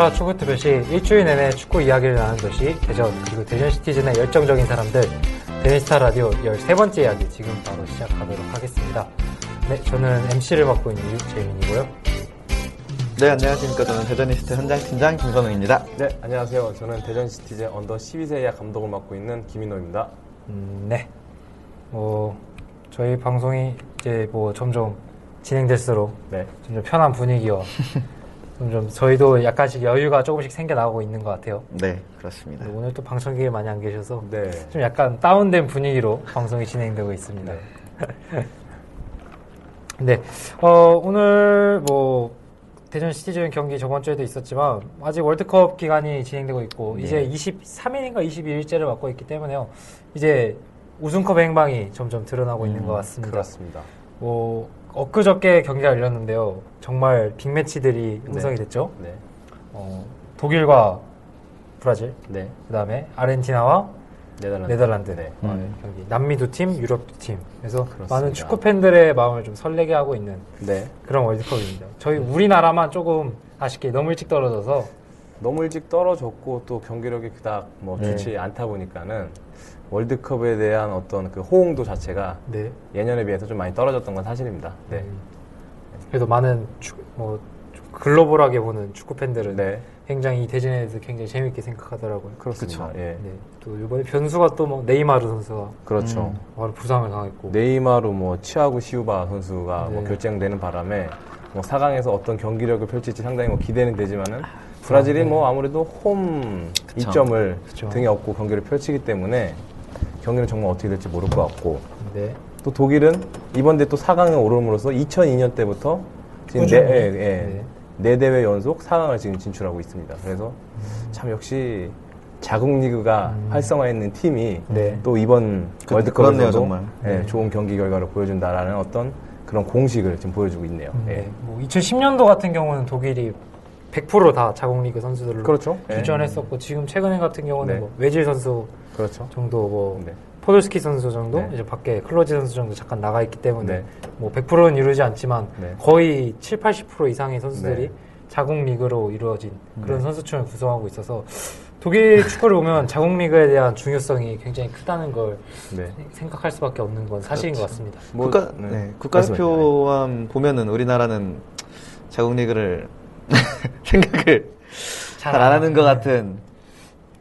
인카파라 축구 특별시 일주일 내내 축구 이야기를 나누는 도시 대전 그리고 대전 시티즌의 열정적인 사람들 대저니스타 라디오 13번째 이야기 지금 바로 시작하도록 하겠습니다. 네, 저는 MC를 맡고 있는 유재민이고요. 네, 안녕하십니까. 저는 대저니스타 현장팀장 김선웅입니다. 네, 안녕하세요. 저는 대전 시티즌 under 12세 이하 감독을 맡고 있는 김인호입니다. 음, 네. 뭐 저희 방송이 이제 뭐 점점 진행될수록 네. 점점 편한 분위기와 점점 저희도 약간씩 여유가 조금씩 생겨나고 있는 것 같아요. 네, 그렇습니다. 오늘 또 방청객이 많이 안 계셔서 네. 좀 약간 다운된 분위기로 방송이 진행되고 있습니다. 네. 네, 어, 오늘 뭐 대전 시티즌 경기 저번 주에도 있었지만 아직 월드컵 기간이 진행되고 있고 네. 이제 23일인가 22일째를 맞고 있기 때문에요. 이제 우승컵 행방이 점점 드러나고 있는 것 같습니다. 음, 그렇습니다. 뭐 엊그저께 경기가 열렸는데요. 정말 빅매치들이 형성이 네. 됐죠. 네. 어, 독일과 브라질, 네. 그다음에 아르헨티나와 네덜란드. 네덜란드 네. 어, 음. 경기 남미 두 팀, 유럽 두 팀. 그래서 그렇습니다. 많은 축구 팬들의 마음을 좀 설레게 하고 있는 네. 그런 월드컵입니다. 저희 우리나라만 조금 아쉽게 너무 일찍 떨어져서 너무 일찍 떨어졌고 또 경기력이 그닥 뭐 네. 좋지 않다 보니까는 월드컵에 대한 어떤 그 호응도 자체가 네. 예년에 비해서 좀 많이 떨어졌던 건 사실입니다. 네. 음, 그래도 많은 축, 뭐좀 글로벌하게 보는 축구 팬들은 네. 굉장히 이 대전에 대해서 굉장히 재밌게 생각하더라고요. 그렇습니다. 예. 네. 또 이번에 변수가 또 뭐 네이마르 선수가 그렇죠. 바로 부상을 당했고 네이마르 뭐 치아고 시우바 선수가 뭐 네. 결정되는 바람에 뭐 4강에서 어떤 경기력을 펼칠지 상당히 뭐 기대는 되지만은 브라질이 네. 뭐 아무래도 홈 그쵸. 이점을 그쵸. 등에 업고 경기를 펼치기 때문에 경기는 정말 어떻게 될지 모를 것 같고 네. 또 독일은 이번 대또 4강에 오름으로써 2002년 때부터 지금 네. 예, 예, 네. 네 대회 연속 4강을 지금 진출하고 있습니다. 그래서 참 역시 자국 리그가 활성화했는 팀이 네. 또 이번 그- 월드컵에서도. 예, 네. 좋은 경기 결과를 보여준다라는 어떤 그런 공식을 지금 보여주고 있네요. 예. 네. 뭐 2010년도 같은 경우는 독일이 100%다 자국 리그 선수들로 그렇죠. 예. 주전했었고 지금 최근에 같은 경우는 네. 뭐 외질 선수 그렇죠. 정도 뭐 네. 포돌스키 선수 정도 네. 이제 밖에 클로지 선수 정도 잠깐 나가 있기 때문에 네. 뭐 100%는 이루지 않지만 네. 거의 7, 80% 이상의 선수들이 네. 자국 리그로 이루어진 그런 선수층을 구성하고 있어서 독일 축구를 보면 자국 리그에 대한 중요성이 굉장히 크다는 걸 네. 생각할 수밖에 없는 건 사실인 것 같습니다. 뭐, 국가, 네. 네, 국가대표만 보면은 우리나라는 자국 리그를 생각을 잘 안 하는 것 같은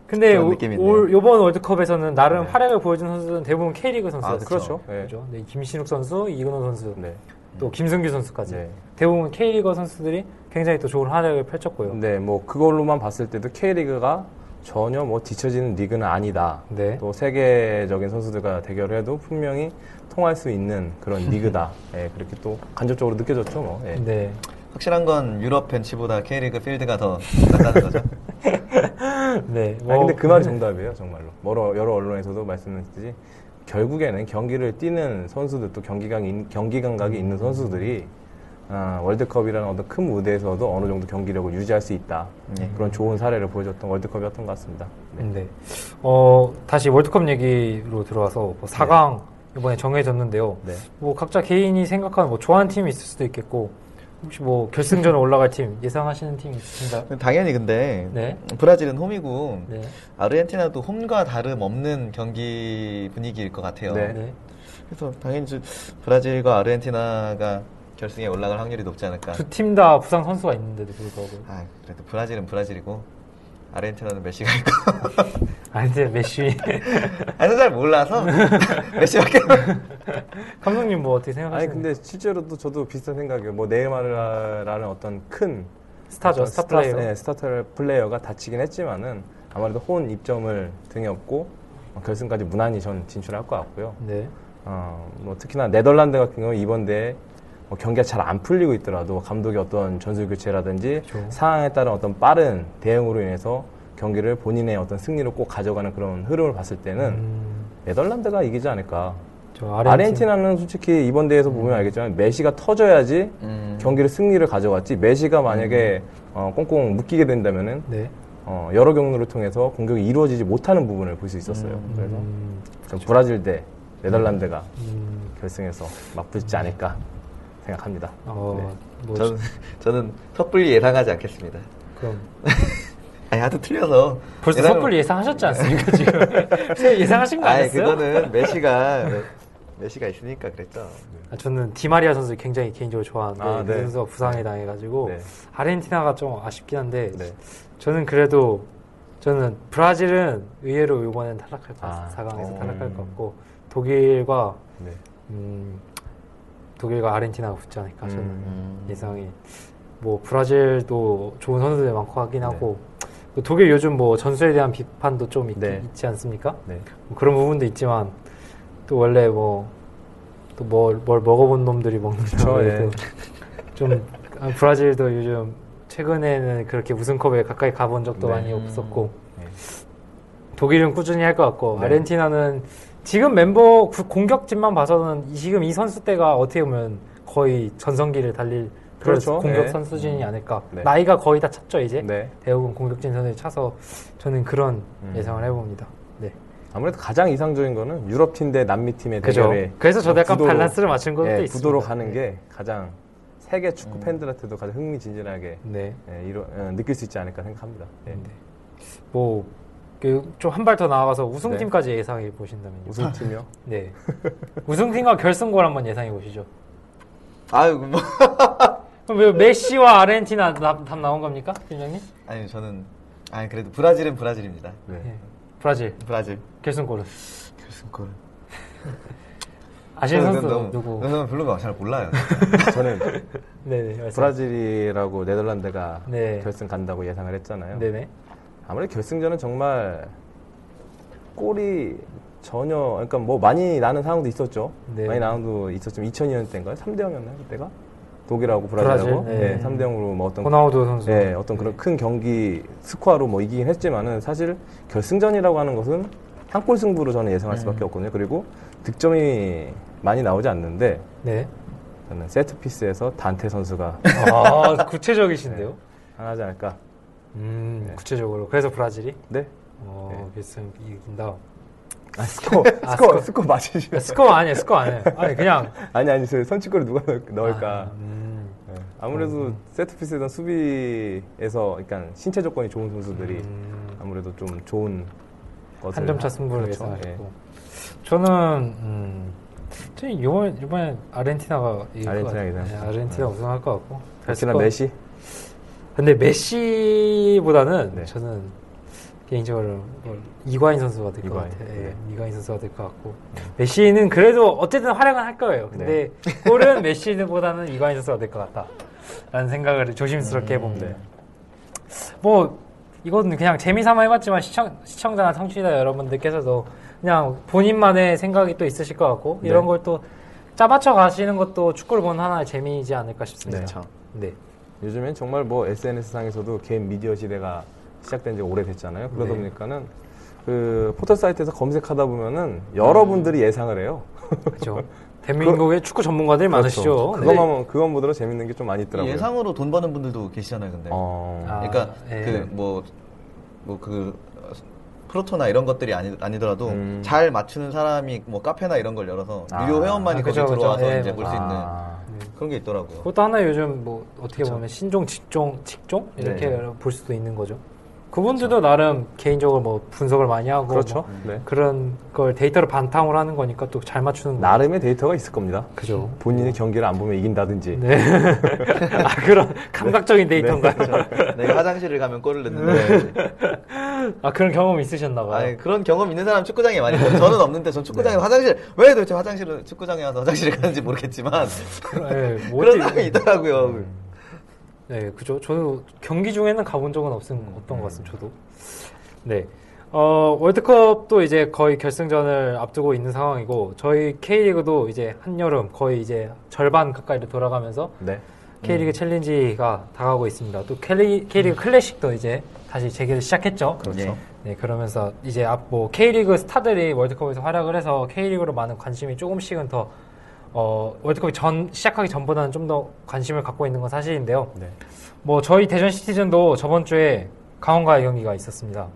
근데 그런 오-. 올 요번 월드컵에서는 나름 네. 활약을 보여준 선수들은 대부분 K리그 선수였죠. 아, 그렇죠. 네. 그죠? 네, 김신욱 선수, 이근호 선수, 네. 또 김승규 선수까지 네. 대부분 K리그 선수들이 굉장히 또 좋은 활약을 펼쳤고요. 네, 뭐 그걸로만 봤을 때도 K리그가 전혀 뭐 뒤처지는 리그는 아니다. 네. 또 세계적인 선수들과 대결을 해도 분명히 통할 수 있는 그런 리그다. 예, 그렇게 또 간접적으로 느껴졌죠, 뭐. 예. 네. 확실한 건 유럽 벤치보다 K리그 필드가 더 낫다는 거죠. 네. 아니, 근데 그 말이 정답이에요, 정말로. 여러, 여러 언론에서도 말씀드렸듯이 결국에는 경기를 뛰는 선수들 또 경기감, 경기 감각이 있는 선수들이 아, 월드컵이라는 어떤 큰 무대에서도 어느 정도 경기력을 유지할 수 있다. 네. 그런 좋은 사례를 보여줬던 월드컵이었던 것 같습니다. 네. 네. 어, 다시 월드컵 얘기로 들어와서 뭐 4강 이번에 정해졌는데요. 네. 뭐 각자 개인이 생각하는 뭐 좋아하는 팀이 있을 수도 있겠고 혹시 뭐 결승전에 올라갈 팀 예상하시는 팀 있으신가요? 당연히 근데 네. 브라질은 홈이고 네. 아르헨티나도 홈과 다름 없는 경기 분위기일 것 같아요. 네. 네. 그래서 당연히 저 브라질과 아르헨티나가 결승에 올라갈 확률이 높지 않을까. 두 팀 다 부상 선수가 있는데도 불구하고. 아, 그래도 브라질은 브라질이고 아르헨티나는 메시가 있고. 아니, 근데 메시. 아니, 잘 몰라서 메시밖에. 감독님 뭐 어떻게 아니 생각하시나요? 근데 실제로도 저도 비슷한 생각이에요. 뭐 네이마르라는 어떤 큰 스타죠, 어떤 스타 플레이어. 네, 스타 플레이어가 다치긴 했지만은 아무래도 홈 이점을 등에 업고 어, 결승까지 무난히 전 진출할 것 같고요. 네. 어, 뭐 특히나 네덜란드 같은 경우 이번 대회 뭐 경기가 잘 안 풀리고 있더라도 감독의 어떤 전술 교체라든지 그렇죠. 상황에 따른 어떤 빠른 대응으로 인해서 경기를 본인의 어떤 승리로 꼭 가져가는 그런 흐름을 봤을 때는 음, 네덜란드가 이기지 않을까. 저 아르헨티나. 아르헨티나 는 솔직히 이번 대회에서 보면 알겠지만 메시가 터져야지 음. 경기를 승리를 가져갔지 메시가 만약에 어, 꽁꽁 묶이게 된다면은 네. 어, 여러 경로를 통해서 공격이 이루어지지 못하는 부분을 볼 수 있었어요. 음. 그래서 음, 좀 브라질 대 네덜란드가 음, 결승에서 맞붙지 않을까 생각합니다. 어, 네. 뭐, 저는, 저는 섣불리 예상하지 않겠습니다. 그럼. 아니, 하도 틀려서. 벌써 예상을- 섣불리 예상하셨지 않습니까, 지금? 예상하신 거 아니, 아니었어요? 그거는 메시가, 메- 메시가 있으니까 그랬죠. 아, 저는 디마리아 선수 굉장히 개인적으로 좋아하는데 아, 그 네. 선수가 부상에 당해가지고 네. 아르헨티나가 좀 아쉽긴 한데 네. 저는 그래도 저는 브라질은 의외로 이번엔 탈락할 것 같아요. 아, 4강에서 어. 탈락할 것 같고 독일과 네. 음, 독일과 아르헨티나가 붙지 않을까 저는 음. 예상이 뭐 브라질도 좋은 선수들 많고 하긴 네. 하고 그 독일 요즘 뭐 전술에 대한 비판도 좀 있, 네. 지 않습니까? 네. 뭐 그런 부분도 있지만 또 원래 뭐 또 뭘 뭘 먹어본 놈들이 먹는 예. 또좀 아, 브라질도 요즘 최근에는 그렇게 우승컵에 가까이 가본 적도 네. 많이 없었고 네. 독일은 꾸준히 할 것 같고 네. 아르헨티나는 지금 멤버 구- 공격진만 봐서는 이- 지금 이 선수 때가 어떻게 보면 거의 전성기를 달릴 그렇죠. 공격 네. 선수진이 아닐까 네. 나이가 거의 다 찼죠 이제 네. 대부분 공격진 선수를 차서 저는 그런 음. 예상을 해봅니다. 네. 아무래도 가장 이상적인 거는 유럽 팀 대 남미 팀의 그죠. 대결에 그래서 저도 약간 구도로- 밸런스를 맞춘 것도 예, 있습니다. 구도로 가는 게 가장 세계 음. 축구 팬들한테도 가장 흥미진진하게 네. 예, 이루- 어, 느낄 수 있지 않을까 생각합니다. 예. 네. 뭐, 좀 한 발 더 나아가서 우승팀까지 예상해 보신다면요. 우승팀이요? 네. 우승팀과 결승골 한번 예상해 보시죠. 아유, 뭐. 그럼 왜 메시와 아르헨티나 답, 답 나온 겁니까, 팀장님? 아니, 저는. 아니, 그래도 브라질은 브라질입니다. 네. 네. 브라질 브라질. 결승골은 결승골. 아시는 선수 너무, 누구? 너무 별로가 잘 몰라요. 저는 네네. 말씀. 브라질이라고 네덜란드가 네. 결승 간다고 예상을 했잖아요. 네네. 아무래도 결승전은 정말 골이 전혀 그러니까 뭐 많이 나는 상황도 있었죠. 네. 많이 나는 도 있었지만 2002년 때인가요? 3대 0이었나요 그때가? 독일하고 브라질하고 브라질, 네. 네. 3대 0으로 뭐 어떤 호나우두 선수. 네, 어떤 그런 큰 경기 스코어로 뭐 이기긴 했지만은 사실 결승전이라고 하는 것은 한 골 승부로 저는 예상할 수밖에 없거든요. 그리고 득점이 많이 나오지 않는데 네. 저는 세트 피스에서 단테 선수가 아, 구체적이신데요? 하나지 않을까. 음, 네. 구체적으로. 그래서 브라질이? 네. 어, 네. 결승 이긴다. 아, 스코어, 아, 스코어, 스코어. 스코어 맞으시죠? 스코어 아니에요, 스코어 아니에요. 아니, 그냥. 아니, 아니, 저 선취골을 누가 넣을- 넣을까. 아, 음. 네. 아무래도 set piece에서 수비에서, 그러니까 신체 조건이 좋은 선수들이 음. 아무래도 좀 좋은 것을. 한점차 하- 승부를 그렇죠. 예상하셨고. 예. 저는 음, 저는 이번 이번에 아르헨티나가 이길 것 아르헨티나 같아요. 예상하시죠? 네, 아르헨티나 네. 우승할 것 같고. 아르헨티나 스코어- 메시? 근데 메시보다는 네. 저는 개인적으로 뭐 이과인 선수가 될 것 같아요. 네. 예, 이과인 선수가 될 것 같고. 메시는 그래도 어쨌든 활약은 할 거예요. 근데 골은 메시보다는 이과인 선수가 될 것 같다. 라는 생각을 조심스럽게 해봅니다. 네. 뭐 이건 그냥 재미삼아 해봤지만 시청, 시청자나 청취자 여러분들께서도 그냥 본인만의 생각이 또 있으실 것 같고 이런 네. 걸또 짜맞춰 가시는 것도 축구를 보는 하나의 재미이지 않을까 싶습니다. 그렇죠. 네. 요즘엔 정말 뭐 SNS 상에서도 개인 미디어 시대가 시작된 지 오래됐잖아요. 그러다 네. 보니까는 그 포털 사이트에서 검색하다 보면은 여러분들이 예상을 해요. 그렇죠. 대한민국의 축구 전문가들이 많으시죠. 네. 그것만 그것만 보더라도 재밌는 게 좀 많이 있더라고요. 예상으로 돈 버는 분들도 계시잖아요, 근데. 어. 아, 그러니까 예. 그뭐 뭐 그 프로토나 이런 것들이 아니, 아니더라도 음. 잘 맞추는 사람이 뭐 카페나 이런 걸 열어서 아. 유료 회원만이 아, 거기 그죠. 들어와서 예, 이제 볼 수 있는 아. 그런 게 있더라고요. 그것도 하나 요즘 뭐 어떻게 보면 신종, 직종, 직종 이렇게 네. 볼 수도 있는 거죠. 그분들도 나름 개인적으로 뭐 분석을 많이 하고 그렇죠. 뭐 네. 그런 걸 데이터를 바탕으로 하는 거니까 또 잘 맞추는 거. 나름의 데이터가 있을 겁니다. 그죠. 본인이 경기를 안 보면 이긴다든지. 네. 아 그런 감각적인 데이터인가요? 내가 화장실을 가면 골을 넣는데. 아 그런 경험 있으셨나 봐요. 아니, 그런 경험 있는 사람 축구장에 많이 있어요. 저는 없는데, 전 축구장에 화장실, 왜 도대체 화장실을, 축구장에 와서 화장실을 가는지 모르겠지만. 네, 뭐 그런 사람이 있더라고요. 네, 그죠. 저도 경기 중에는 가본 적은 없은, 없던 것 같습니다, 저도. 네. 어, 월드컵도 이제 거의 결승전을 앞두고 있는 상황이고, 저희 K리그도 이제 한여름 거의 이제 절반 가까이로 돌아가면서 네. K리그 챌린지가 다가오고 있습니다. 또 K리, K리그 클래식도 이제 다시 재개를 시작했죠. 그렇죠. 네, 그러면서 이제 앞 뭐 K리그 스타들이 월드컵에서 활약을 해서 K리그로 많은 관심이 조금씩은 더 어, 월드컵이 전 시작하기 전보다는 좀 더 관심을 갖고 있는 건 사실인데요. 네. 뭐 저희 대전 시티즌도 저번 주에 강원과의 경기가 있었습니다.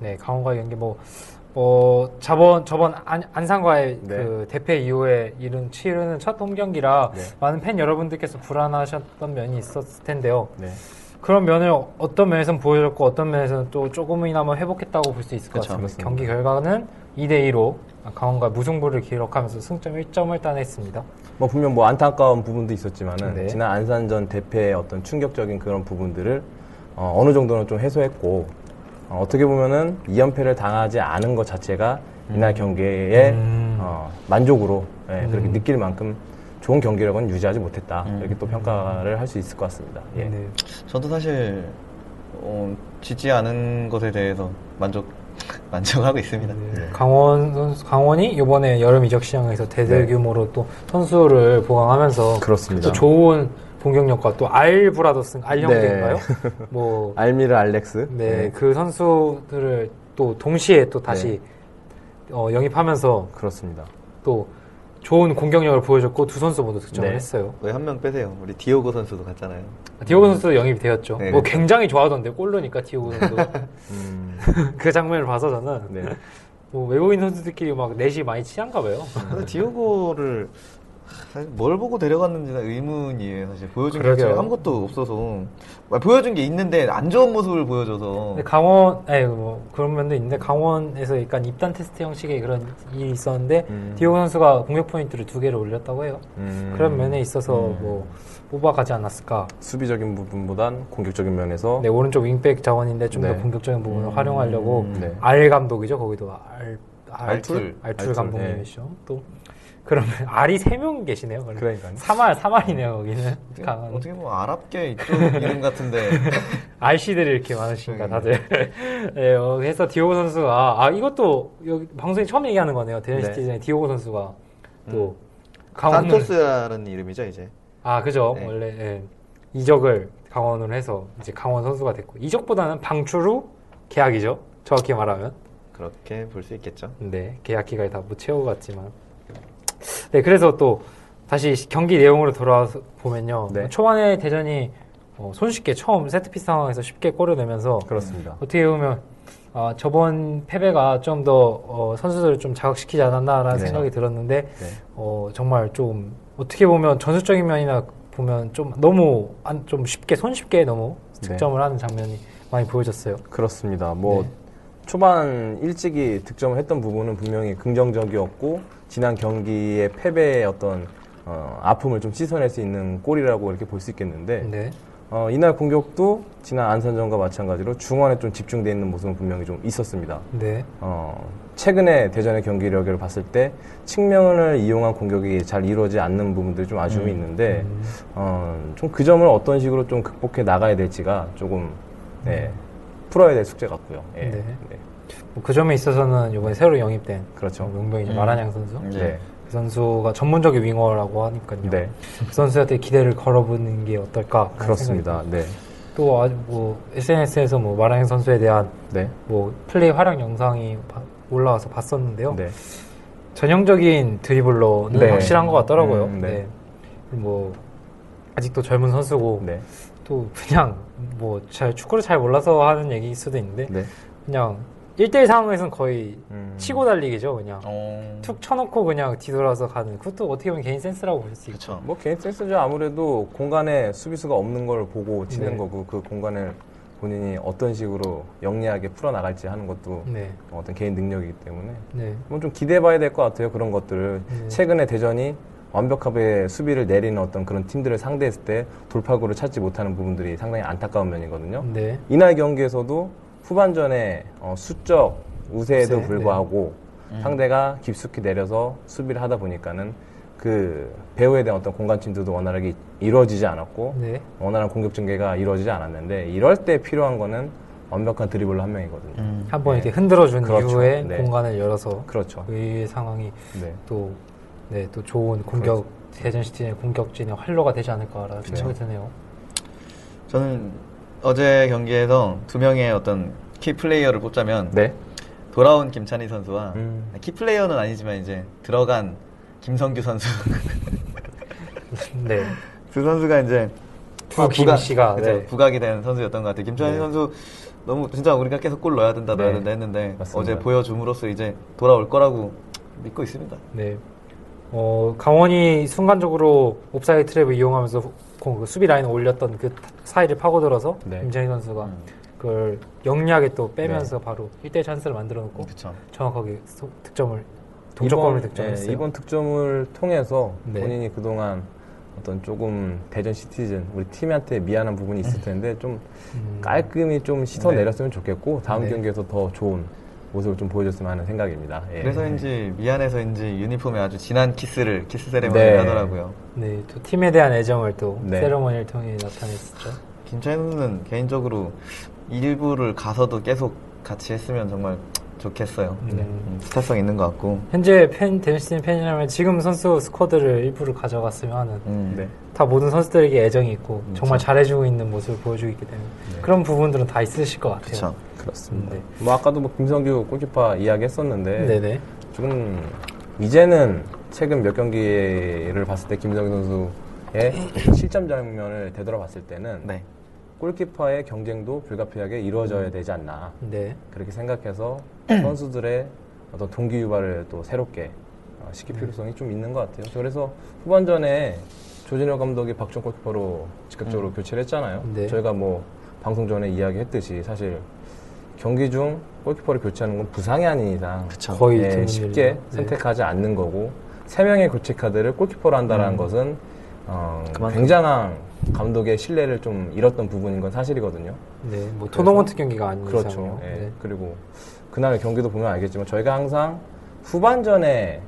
네, 강원과의 경기 뭐, 뭐 저번 저번 안, 안산과의 네. 그 대패 이후에 이른 치르는 첫 홈 경기라 네. 많은 팬 여러분들께서 불안하셨던 면이 있었을 텐데요. 네. 그런 면을 어떤 면에서는 보여줬고 어떤 면에서는 또 조금이나마 회복했다고 볼 수 있을 것 그쵸, 같습니다. 그렇습니다. 경기 결과는 2대 2로 강원과 무승부를 기록하면서 승점 1점을 따냈습니다. 뭐 분명 뭐 안타까운 부분도 있었지만은 네. 지난 안산전 대패의 어떤 충격적인 그런 부분들을 어, 느 정도는 좀 해소했고 어, 떻게 보면은 2연패를 당하지 않은 것 자체가 이날 경기에 음. 어, 만족으로 예, 그렇게 음. 느낄 만큼 좋은 경기력은 유지하지 못했다 이렇게 또 평가를 할 수 있을 것 같습니다. 예. 네. 저도 사실, 어, 짓지 않은 것에 대해서 만족, 만족하고 있습니다. 네. 강원 선수, 강원이 이번에 여름 이적 시장에서 대대 규모로 또 선수를 보강하면서 네. 그렇습니다. 또 좋은 공격력과 또 알 브라더스, 알 형제인가요? 네. 뭐 알미르 알렉스. 네, 그 선수들을 또 동시에 또 다시 어, 영입하면서 그렇습니다. 또 좋은 공격력을 보여줬고 두 선수 모두 득점을 네. 했어요. 왜 한 명 빼세요? 우리 디오고 선수도 갔잖아요. 디오고 선수도 영입이 되었죠. 네, 뭐 그렇죠. 굉장히 좋아하던데 골로니까 디오고 선수 음, 그 장면을 봐서 저는 네. 뭐 외국인 선수들끼리 막 넷이 많이 친한가 봐요. 근데 디오고를 사실 뭘 보고 데려갔는지는 의문이에요. 사실 보여준 게 그러게요. 사실 아무것도 없어서 아, 보여준 게 있는데 안 좋은 모습을 보여줘서 강원, 아니 뭐 그런 면도 있는데 강원에서 약간 입단 테스트 형식의 그런 일이 있었는데 음. 디오고 선수가 공격 포인트를 두 개를 올렸다고 해요. 음, 그런 면에 있어서 뭐 뽑아가지 않았을까. 수비적인 부분보단 공격적인 면에서 네, 오른쪽 윙백 자원인데 좀더 네. 공격적인 부분을 음, 활용하려고 네. 알 감독이죠. 거기도 알, 알 알툴? 알툴 알툴, 감독님이시죠. 또 그러면 알이 세 명 계시네요. 그러면. 그러니까요. 사말 사말이네요. 거기는 강한 어떻게 보면 아랍계 이쪽 이름 같은데 알씨들이 이렇게 많으시니까 네. 다들. 네, 어, 그래서 디오고 선수가 아 이것도 여기 방송에 처음 얘기하는 거네요. 대전 네. 디오고 선수가 또 강원을 산토스라는 이름이죠 이제. 아 그죠 네. 원래 예. 이적을 강원으로 해서 이제 강원 선수가 됐고 이적보다는 방출 후 계약이죠. 정확히 말하면. 그렇게 볼 수 있겠죠. 네, 계약 기간이 다 못 채우고 갔지만. 네, 그래서 또 다시 경기 내용으로 돌아와서 보면요. 네. 초반에 대전이 어, 손쉽게 처음 세트피스 상황에서 쉽게 골을 내면서 그렇습니다. 어떻게 보면 아, 저번 패배가 좀더 어, 선수들을 좀 자극시키지 않았나라는 네. 생각이 들었는데 네. 어, 정말 좀 어떻게 보면 전술적인 면이나 보면 좀 너무 안, 좀 쉽게 손쉽게 너무 네. 득점을 하는 장면이 많이 보여졌어요. 그렇습니다. 뭐 네. 초반 일찍이 득점을 했던 부분은 분명히 긍정적이었고 지난 경기의 패배의 어떤 어, 아픔을 좀 씻어낼 수 있는 골이라고 이렇게 볼 수 있겠는데 네. 어, 이날 공격도 지난 안산전과 마찬가지로 중원에 좀 집중되어 있는 모습은 분명히 좀 있었습니다. 네. 어, 최근에 대전의 경기력을 봤을 때 측면을 이용한 공격이 잘 이루어지지 않는 부분들이 좀 아쉬움이 있는데 음. 어, 좀 그 점을 어떤 식으로 좀 극복해 나가야 될지가 조금 네, 풀어야 될 숙제 같고요. 예. 네. 네. 뭐그 점에 있어서는 이번에 새로 영입된 그렇죠. 어, 용병이죠 음. 마란양 선수. 네. 그 선수가 전문적인 윙어라고 하니까요. 네. 그 선수한테 기대를 걸어보는 게 어떨까? 그렇습니다. 네. 또 아주 뭐 SNS에서 뭐 마란양 선수에 대한 네. 뭐 플레이 활약 영상이 바- 올라와서 봤었는데요. 네. 전형적인 드리블러는 네. 확실한 것 같더라고요. 음, 네. 네. 뭐 아직도 젊은 선수고 네. 또 그냥 뭐 잘 축구를 잘 몰라서 하는 얘기일 수도 있는데 네. 그냥 1대1 상황에서는 거의 음. 치고 달리기죠, 그냥. 어... 툭 쳐놓고 그냥 뒤돌아서 가는. 그것도 어떻게 보면 개인 센스라고 볼 수 있죠. 뭐 개인 센스죠. 아무래도 공간에 수비수가 없는 걸 보고 치는 네. 거고 그 공간을 본인이 어떤 식으로 영리하게 풀어나갈지 하는 것도 네. 어떤 개인 능력이기 때문에 네. 좀 기대해봐야 될 것 같아요. 그런 것들을 네. 최근에 대전이 완벽하게 수비를 내리는 어떤 그런 팀들을 상대했을 때 돌파구를 찾지 못하는 부분들이 상당히 안타까운 면이거든요. 네. 이날 경기에서도 후반전에 어, 수적 우세에도 우세, 불구하고 상대가 깊숙이 내려서 수비를 하다 보니까는 그 배우에 대한 어떤 공간 침투도 원활하게 이루어지지 않았고 네. 원활한 공격 전개가 이루어지지 않았는데 이럴 때 필요한 거는 완벽한 dribbler 한 명이거든요. 음. 한번 이렇게 흔들어준 그렇죠. 이후에 네. 공간을 열어서 그렇죠. 의 상황이 네. 또, 네, 또 좋은 공격, 대전시티의 공격진의 활로가 되지 않을까라는 생각이 드네요. 저는 어제 경기에서 두 명의 어떤 key player를 뽑자면 네. 돌아온 김찬희 선수와 음. key player는 아니지만 이제 들어간 김성규 선수 네. 두 선수가 이제 두 김씨가, 그죠, 네. 부각이 된 선수였던 것 같아요. 김찬희 네. 선수 너무 진짜 우리가 계속 골 넣어야 된다 넣어야 네. 된다 했는데 맞습니다. 어제 보여줌으로써 이제 돌아올 거라고 믿고 있습니다. 네. 어, 강원이 순간적으로 옵사이드 트랩을 이용하면서 공- 그 수비 라인을 올렸던 그 사이를 파고들어서 네. 김찬희 선수가 음. 그걸 영리하게 또 빼면서 바로 1대1 찬스를 만들어 놓고. 정확하게 소- 득점을 동점골을 득점했어요. 네, 이번 득점을 통해서 네. 본인이 그동안 어떤 조금 대전 시티즌 우리 팀한테 미안한 부분이 있을 텐데 좀 음, 깔끔히 좀 씻어 네. 내렸으면 좋겠고 다음 네. 경기에서 더 좋은 모습을 좀 보여줬으면 하는 생각입니다. 예. 그래서인지 미안해서인지 유니폼에 아주 진한 키스를 키스 세레머니 네. 를 하더라고요. 네, 또 팀에 대한 애정을 또 네. 세레머니를 통해 나타냈었죠. 김찬희 선수는 개인적으로 일부를 가서도 계속 같이 했으면 정말 좋겠어요. 네. 음, 스타성 있는 것 같고. 현재 팬 데니스틴 팬이라면 지금 선수 스쿼드를 일부를 가져갔으면 하는 음, 네. 다 모든 선수들에게 애정이 있고 그렇죠. 정말 잘해주고 있는 모습을 보여주고 있기 때문에 네. 그런 부분들은 다 있으실 것 같아요. 그렇 죠. 그렇습니다. 네. 뭐 아까도 뭐 김성규 골키퍼 이야기했었는데 네네. 조금 이제는 최근 몇 경기를 봤을 때 김성규 선수의 실점 장면을 되돌아봤을 때는 네. 골키퍼의 경쟁도 불가피하게 이루어져야 되지 않나 네. 그렇게 생각해서 선수들의 어떤 동기 유발을 또 새롭게 어, 시킬 네. 필요성이 좀 있는 것 같아요. 그래서 후반전에 조진혁 감독이 박종 골키퍼로 즉각적으로 교체를 했잖아요. 네. 저희가 뭐 방송 전에 이야기했듯이 사실 경기 중 골키퍼를 교체하는 건 부상이 아닌 이상 그쵸. 거의 예, 드문 쉽게. 네. 선택하지 않는 거고 세 명의 교체 카드를 골키퍼로 한다는 음. 것은 어. 굉장한 감독의 신뢰를 좀 잃었던 부분인 건 사실이거든요. 네. 뭐 토너먼트 경기가 아닌 그렇죠. 이상요. 예. 네. 그리고 그날 경기도 보면 알겠지만 저희가 항상 후반전에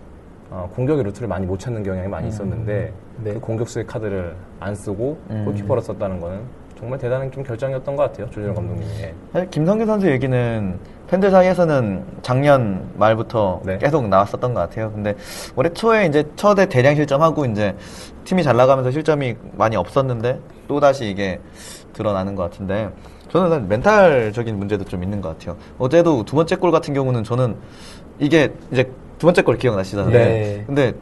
어, 공격의 루트를 많이 못 찾는 경향이 많이 있었는데 네. 그 공격수의 카드를 안 쓰고 음. 골키퍼로 썼다는 거는 정말 대단한 좀 결정이었던 것 같아요. 감독님이. 예. 사실 김성규 선수 얘기는 팬들 사이에서는 작년 말부터 네. 계속 나왔었던 것 같아요. 근데 올해 초에 이제 첫에 대량 실점하고 이제 팀이 잘 나가면서 실점이 많이 없었는데 또 다시 이게 드러나는 것 같은데 저는 멘탈적인 문제도 좀 있는 것 같아요. 어제도 두 번째 골 같은 경우는 저는 이게 이제 두 번째 골 기억나시잖아요. 네. 근데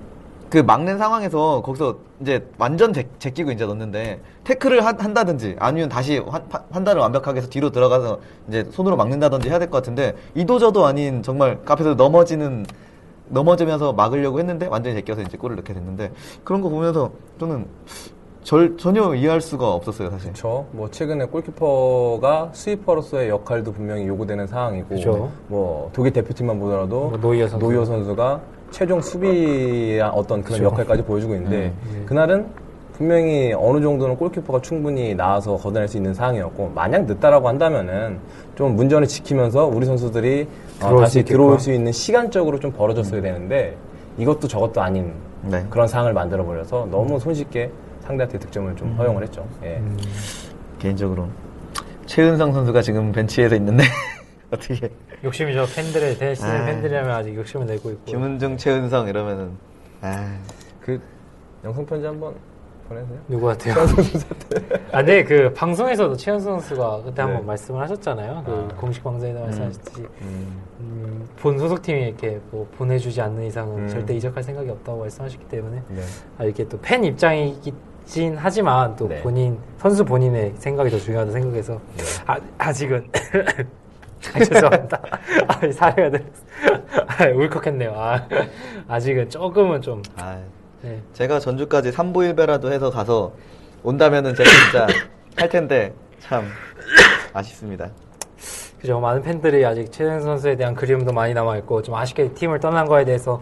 그 막는 상황에서 거기서 이제 완전 제, 제끼고 이제 넣는데 태클을 한, 한다든지 아니면 다시 환, 판- 판단을 완벽하게 해서 뒤로 들어가서 이제 손으로 막는다든지 해야 될 것 같은데 이도저도 아닌 정말 앞에서 넘어지는 넘어지면서 막으려고 했는데 완전히 제껴서 이제 골을 넣게 됐는데 그런 거 보면서 저는 절, 전혀 이해할 수가 없었어요 사실. 그렇죠. 뭐 최근에 골키퍼가 스위퍼로서의 역할도 분명히 요구되는 상황이고, 그죠. 뭐 독일 대표팀만 보더라도 뭐 노이어 선수. 노이어 선수가 최종 수비의 어떤 그런 그죠. 역할까지 보여주고 있는데 음. 그날은 분명히 어느 정도는 골키퍼가 충분히 나와서 걷어낼 수 있는 상황이었고 만약 늦다라고 한다면은 좀 문전을 지키면서 우리 선수들이 어, 다시 있게끔. 들어올 수 있는 시간적으로 좀 벌어졌어야 되는데 이것도 저것도 아닌 네. 그런 상황을 만들어 버려서 너무 손쉽게 상대한테 득점을 좀 허용을 했죠. 예. 음. 개인적으로 최은성 선수가 지금 벤치에서 있는데 어떻게 욕심이죠. 팬들의 대신 아. 팬들이라면 아직 욕심을 내고 있고. 김은중 최은성 이러면은 아 그 영상 편지 한번 보내세요. 누구 같아요? 아, 네, 그 방송에서도 최현수 선수가 그때 한번 네. 말씀을 하셨잖아요. 그 아. 공식 방송에서 말씀하셨듯이 음, 음, 본 소속팀이 이렇게 뭐 보내주지 않는 이상은 음. 절대 이적할 생각이 없다고 말씀하셨기 때문에 네. 아, 이렇게 또 팬 입장이긴 하지만 또 네. 본인 선수 본인의 생각이 더 중요하다 생각해서 아, 아직은 아, 죄송합니다. 아, 사례가 들었어. 아, 울컥했네요. 아, 아직은 조금은 좀 아, 네. 제가 전주까지 삼보일배라도 해서 가서 온다면은 제가 진짜 할 텐데 참 아쉽습니다. 그죠. 많은 팬들이 아직 최현 선수에 대한 그리움도 많이 남아있고, 좀 아쉽게 팀을 떠난 거에 대해서,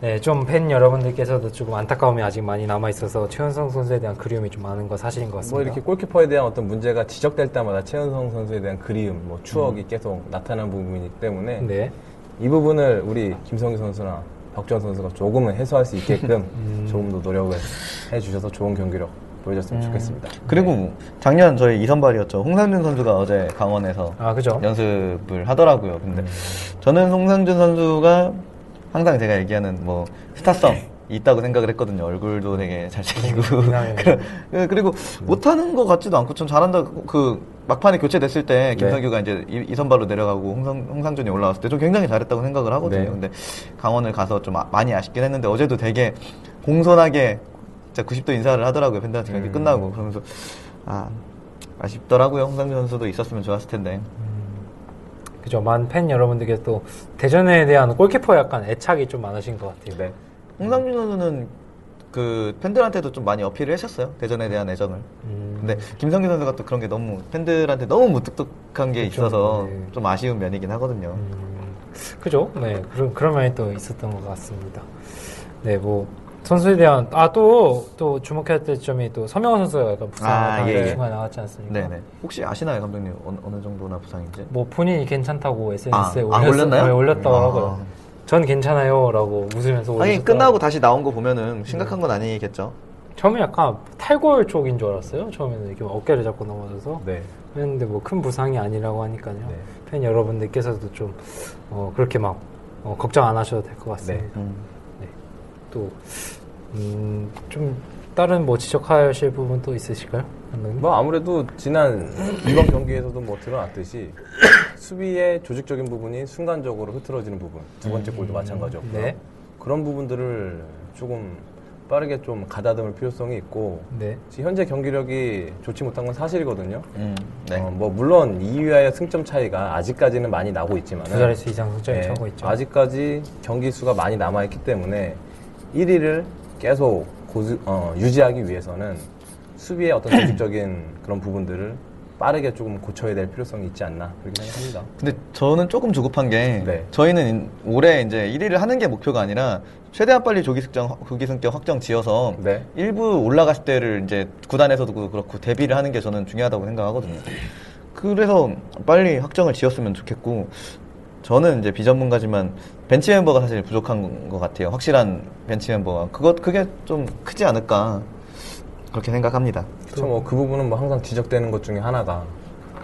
네, 좀 팬 여러분들께서도 조금 안타까움이 아직 많이 남아있어서, 최현성 선수에 대한 그리움이 좀 많은 거 사실인 것 같습니다. 뭐 이렇게 골키퍼에 대한 어떤 문제가 지적될 때마다 최현성 선수에 대한 그리움, 뭐 추억이 계속 나타나는 부분이기 때문에 네. 이 부분을 우리 김성기 선수나 박주원 선수가 조금은 해소할 수 있게끔 음. 조금 더 노력을 해주셔서 좋은 경기력 보여줬으면 좋겠습니다. 그리고 작년 저희 이선발이었죠. 홍상준 선수가 어제 강원에서 아, 그죠. 연습을 하더라고요. 음. 근데 저는 홍상준 선수가 항상 제가 얘기하는 뭐 스타성 있다고 생각을 했거든요. 얼굴도 되게 잘생기고 이상해요. 그- 그리고 못하는 것 같지도 않고 좀 잘한다. 그 막판에 교체됐을 때 김성규가 이제 이- 이선발로 내려가고 홍상, 홍상준이 올라왔을 때 좀 굉장히 잘했다고 생각을 하거든요. 네. 근데 강원을 가서 좀 아- 많이 아쉽긴 했는데 어제도 되게 공손하게 진짜 90도 인사를 하더라고요. 팬들한테 경기 음. 끝나고 그러면서 아 아쉽더라고요. 홍상준 선수도 있었으면 좋았을 텐데. 그죠. 많은 팬 여러분들께 또, 대전에 대한 골키퍼에 약간 애착이 좀 많으신 것 같아요. 네. 홍상준 선수는 그 팬들한테도 좀 많이 어필을 했었어요. 대전에 대한 애정을. 음. 근데 김성규 선수가 또 그런 게 너무 팬들한테 너무 무뚝뚝한 게 그쵸, 있어서 네. 좀 아쉬운 면이긴 하거든요. 음, 그죠? 네, 그런, 그런 면이 또 있었던 것 같습니다. 네, 뭐, 선수에 대한, 아, 또, 또 주목해야 될 점이 또 서명호 선수가 약간 아, 당한 예, 예. 순간에 나왔지 않습니까? 네네. 혹시 아시나요, 감독님? 어느, 어느 정도나 부상인지? 뭐 본인이 괜찮다고 SNS에 아, 아, 올렸나요? 네, 올렸다고 아. 하고요. 전 괜찮아요. 라고 웃으면서 아니, 올리셨더라고요. 끝나고 다시 나온 거 보면은 심각한 건 아니겠죠? 처음에 약간 탈골 쪽인 줄 알았어요. 처음에는 이렇게 어깨를 잡고 넘어져서. 네. 했는데 뭐 큰 부상이 아니라고 하니까요. 네. 팬 여러분들께서도 좀, 어, 그렇게 막, 어, 걱정 안 하셔도 될 것 같습니다. 네. 음. 또, 음, 좀, 다른 뭐 지적하실 부분 또 있으실까요? 뭐 아무래도 지난 이번 경기에서도 뭐 드러났듯이 수비의 조직적인 부분이 순간적으로 흐트러지는 부분 두 번째 골도 마찬가지였고요. 네. 그런 부분들을 조금 빠르게 좀 가다듬을 필요성이 있고 네. 지금 현재 경기력이 좋지 못한 건 사실이거든요. 음, 네. 어, 뭐 물론 2위와의 승점 차이가 아직까지는 많이 나고 있지만 두 자릿수 이상 승점이 네, 차고 있죠. 아직까지 경기 수가 많이 남아 있기 때문에 1위를 계속 고수- 어, 유지하기 위해서는 수비의 어떤 조직적인 그런 부분들을 빠르게 조금 고쳐야 될 필요성이 있지 않나 그렇게 생각합니다. 근데 저는 조금 조급한 게 네. 저희는 인- 올해 이제 1위를 하는 게 목표가 아니라 최대한 빨리 조기 승점 조기 승격 확정 지어서 네. 일부 올라갔을 때를 이제 구단에서도 그렇고 대비를 하는 게 저는 중요하다고 생각하거든요. 그래서 빨리 확정을 지었으면 좋겠고 저는 이제 비전문가지만 벤치 멤버가 사실 부족한 것 같아요. 확실한 벤치 멤버가 그것 그게 좀 크지 않을까 그렇게 생각합니다. 그렇죠. 뭐그 부분은 뭐 항상 지적되는 것 중에 하나가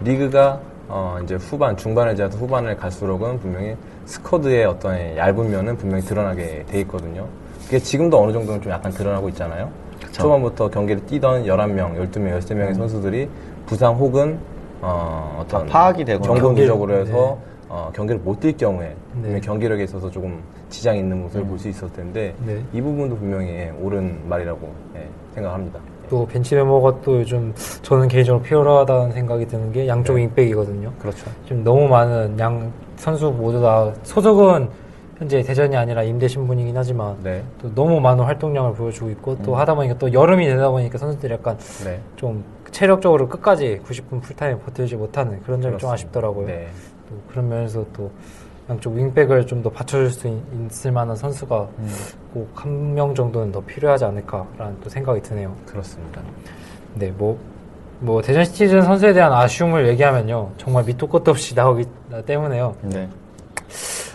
리그가 어 이제 후반 중반에 지나서 후반을 갈수록은 분명히 스쿼드의 어떤 얇은 면은 분명히 드러나게 돼 있거든요. 그게 지금도 어느 정도는 좀 약간 드러나고 있잖아요. 초반부터 경기를 뛰던 11명, 12명, 13명의 선수들이 부상 혹은 어 어떤 다 파악이 되거나. 경고 누적으로 해서 네. 어, 경기를 못 뛸 경우에 네. 경기력에 있어서 조금 지장이 있는 모습을 볼수 있었을 텐데 네. 이 부분도 분명히 예, 옳은 말이라고 예, 생각합니다. 또 벤치 메모가 또 요즘 저는 개인적으로 필요하다는 생각이 드는 게 양쪽 네. 윙백이거든요. 그렇죠. 지금 너무 많은 양 선수 모두 다 소속은 현재 대전이 아니라 임대 신분이긴 하지만 네. 또 너무 많은 활동량을 보여주고 있고 또 하다 보니까 또 여름이 되다 보니까 선수들이 약간 네. 좀 체력적으로 끝까지 90분 풀타임 버티지 못하는 그런 점이 좀 그렇습니다. 아쉽더라고요. 네. 또 그런 면에서 또 양쪽 윙백을 좀 더 받쳐줄 수 있, 을 만한 선수가 꼭 한 명 정도는 더 필요하지 않을까라는 또 생각이 드네요. 그렇습니다. 네, 뭐, 뭐, 대전 시티즌 선수에 대한 아쉬움을 얘기하면요. 정말 밑도 끝도 없이 나오기 때문에요. 네.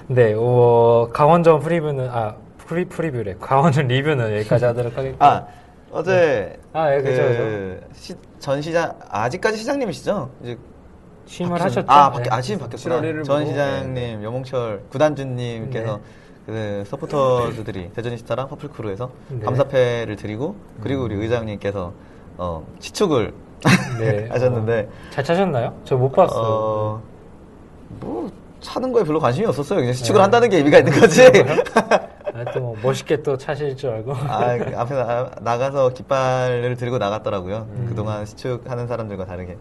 네, 어, 강원전 preview는, 아, pre, preview래. 강원전 리뷰는 여기까지 하도록 하겠고. 아 어제 아, 예, 그죠, 그 시- 전 시장 아직까지 시장님이시죠? 이제 취임을 하셨죠? 아, 바뀌, 네. 아, 취임 바뀌었구나. 7월 1일 전. 시장님, 염홍철, 구단주님께서 네. 그 서포터즈들이 대저니스타랑 퍼플크루에서 네. 감사패를 드리고 그리고 우리 의장님께서 어, 시축을 네, 하셨는데 잘 차셨나요? 저 못 봤어요. 어, 뭐 차는 거에 별로 관심이 없었어요. 그냥 시축을 네. 한다는 게 의미가 있는 거지. 아, 또뭐 멋있게 또 차실 줄 알고. 아, 그 앞에 나, 나가서 깃발을 들고 나갔더라고요. 음. 그동안 시축하는 사람들과 다르게.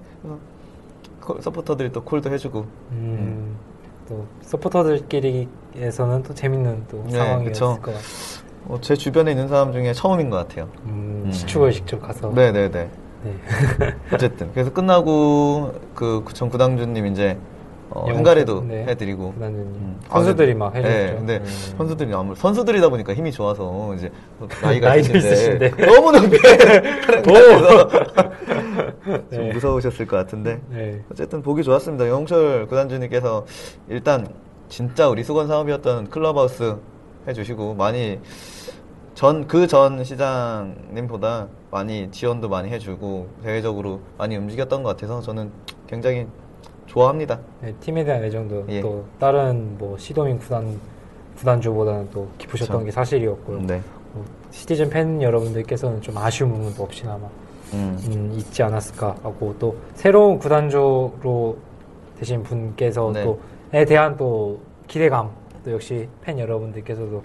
서포터들이 또 콜도 해주고. 음, 또, 서포터들끼리에서는 또 재밌는 또 네, 상황이었을 그쵸. 것 같아요. 어, 제 주변에 있는 사람 중에 처음인 것 같아요. 음, 음. 시축을 직접 가서. 네네네. 네. 어쨌든 그래서 끝나고 그전 구당주님 이제 어, 영상, 한가래도 네. 해드리고. 음. 선수들이 아, 막 근데- 해줬죠. 네, 근데 음. 선수들이 아무 선수들이다 보니까 힘이 좋아서 이제 나이가 있으신데 있으신데. 너무 높게 하는 것 같아서 좀 네. 무서우셨을 것 같은데 네. 어쨌든 보기 좋았습니다. 영철 구단주님께서 일단 진짜 우리 수건 사업이었던 클럽하우스 해주시고 많이 전 그 전 시장님보다 많이 지원도 많이 해주고 대외적으로 많이 움직였던 것 같아서 저는 굉장히 좋아합니다. 네, 팀에 대한 애정도 예. 또 다른 뭐 시도민 구단 구단주보다는 또 깊으셨던 그쵸. 게 사실이었고요. 네. 뭐 시티즌 팬 여러분들께서는 좀 아쉬운 부분도 없이나마 음. 음, 있지 않았을까 하고 또 새로운 구단주로 되신 분께서 네. 또에 대한 또 기대감 또 역시 팬 여러분들께서도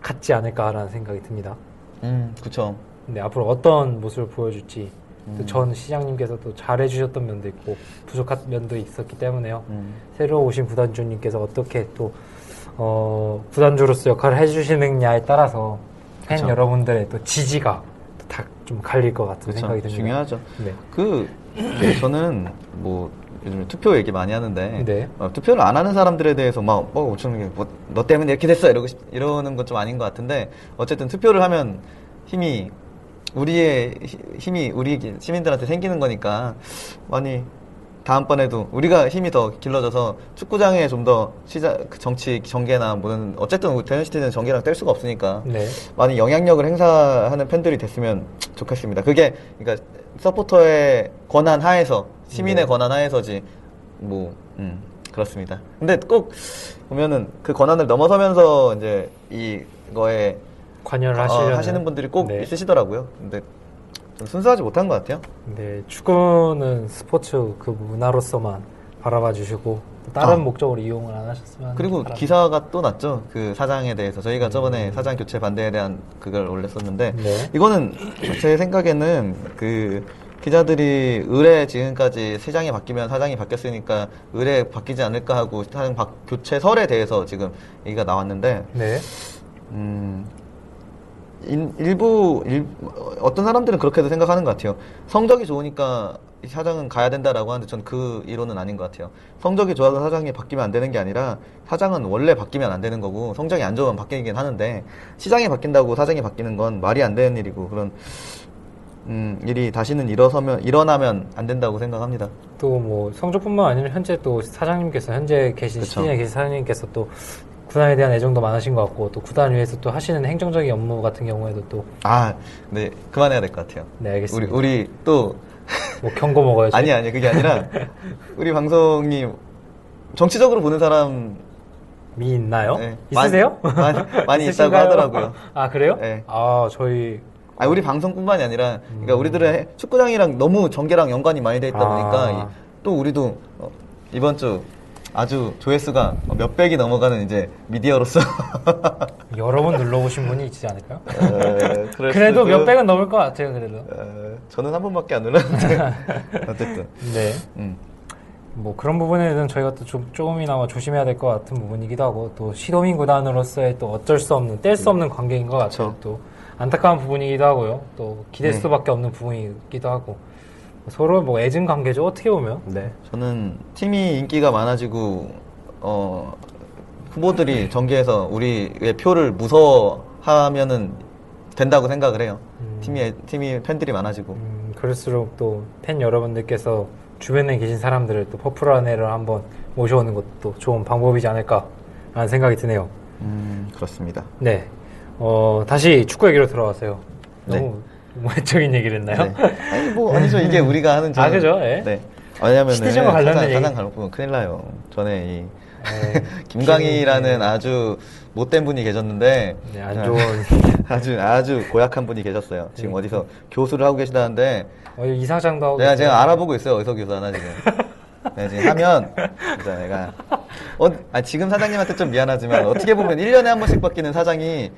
같지 않을까라는 생각이 듭니다. 음, 그쵸. 근데 앞으로 어떤 모습을 보여줄지 음. 또전 시장님께서 또 잘해주셨던 면도 있고 부족한 면도 있었기 때문에요. 음. 새로 오신 구단주님께서 어떻게 또 어, 구단주로서 역할을 해주시느냐에 따라서 팬 그쵸. 여러분들의 또 지지가 다좀 갈릴 것 같은 그쵸. 생각이 듭니다. 중요하죠. 네. 그 저는 뭐 요즘 투표 얘기 많이 하는데 네. 어, 투표를 안 하는 사람들에 대해서 막 뭐, 어쩌면 뭐, 너 때문에 이렇게 됐어 이러고 싶, 이러는 건 좀 아닌 것 같은데 어쨌든 투표를 하면 힘이 우리의 히- 힘이 우리 시민들한테 생기는 거니까 많이 다음번에도 우리가 힘이 더 길러져서 축구장에 좀 더 시작 그 정치 전개나 뭐는 어쨌든 대전시티는 전개랑 뗄 수가 없으니까 네. 많이 영향력을 행사하는 팬들이 됐으면 좋겠습니다. 그게 그러니까 서포터의 권한 하에서 시민의 네. 권한 하에서지 뭐 음, 그렇습니다. 근데 꼭 보면은 그 권한을 넘어서면서 이제 이거에 관여를 어, 하시는 분들이 꼭 네. 있으시더라고요. 근데 좀 순수하지 못한 것 같아요. 네, 축구는 스포츠 그 문화로서만 바라봐 주시고 또 다른 아. 목적으로 이용을 안 하셨으면 그리고 바랍니다. 기사가 또 났죠. 그 사장에 대해서 저희가 음. 저번에 사장 교체 반대에 대한 그걸 올렸었는데 네. 이거는 제 생각에는 그 기자들이 의뢰 지금까지 시장이 바뀌면 사장이 바뀌었으니까 의뢰 바뀌지 않을까 하고 사장 바- 교체설에 대해서 지금 얘기가 나왔는데 네. 음, 인- 일부 일, 어떤 사람들은 그렇게도 생각하는 것 같아요. 성적이 좋으니까 이 사장은 가야 된다라고 하는데 전 그 이론은 아닌 것 같아요. 성적이 좋아서 사장이 바뀌면 안 되는 게 아니라 사장은 원래 바뀌면 안 되는 거고 성적이 안 좋으면 바뀌긴 하는데 시장이 바뀐다고 사장이 바뀌는 건 말이 안 되는 일이고 그런 음, 일이 다시는 일어서면 일어나면 안 된다고 생각합니다. 또 뭐 성적뿐만 아니라 현재 또 사장님께서 현재 계신 그쵸. 시즌에 계신 사장님께서 또 구단에 대한 애정도 많으신 것 같고 또 구단 위에서 또 하시는 행정적인 업무 같은 경우에도 또 아, 네 그만해야 될 것 같아요. 네, 우리 알겠습니다. 우리 또 뭐 경고 먹어야죠. 아니 아니 그게 아니라 우리 방송이 정치적으로 보는 사람 미 있나요? 네, 있으세요? 많이, 많이, 있다고? 하더라고요. 아 그래요? 네. 아 저희 아 우리 방송뿐만이 아니라 그러니까 음. 우리들의 축구장이랑 너무 전개랑 연관이 많이 돼 있다 보니까 아. 이- 또 우리도 어, 이번 주 아주 조회수가 몇백이 넘어가는 이제 미디어로서 여러 번 눌러보신 분이 있지 않을까요? 에, 그래도 수도- 몇 백은 넘을 것 같아요. 그래도. 에, 저는 한 번밖에 안 눌렀는데 어쨌든 네. 음. 뭐 그런 부분에는 저희가 또 좀, 조금이나마 조심해야 될 것 같은 부분이기도 하고 또 시도민 구단으로서의 또 어쩔 수 없는 뗄 수 없는 관계인 것 같아요. 그쵸. 또 안타까운 부분이기도 하고요. 또 기댈 네. 수밖에 없는 부분이기도 하고 서로 뭐 애증 관계죠. 어떻게 보면. 네. 저는 팀이 인기가 많아지고 어 후보들이 전개해서 우리의 표를 무서워하면은 된다고 생각을 해요. 음. 팀이 팀이 팬들이 많아지고 음, 그럴수록 또 팬 여러분들께서 주변에 계신 사람들을 또 퍼플한 애를 한번 모셔오는 것도 좋은 방법이지 않을까라는 생각이 드네요. 음, 그렇습니다. 네. 어, 다시 축구 얘기로 들어와서요. 네. 뭐 외적인 얘기를 했나요? 네. 아니 뭐 아니죠 이게 우리가 하는 아, 저는- 그죠? 예. 네. 왜냐면은 시티즌과 관련된 가장, 갈고 큰일 나요. 전에 이 네. 김광희라는 아주 못된 분이 계셨는데 네, 안 좋은. 아주 아주 고약한 분이 계셨어요. 지금 네. 어디서 교수를 하고 계시다는데 어, 이사장도 하고. 내가. 지금 알아보고 있어요. 어디서 교수 하나 지금. 내가 지금 하면 진짜 내가 어, 아, 지금 사장님한테 좀 미안하지만 어떻게 보면 1년에 한 번씩 바뀌는 사장이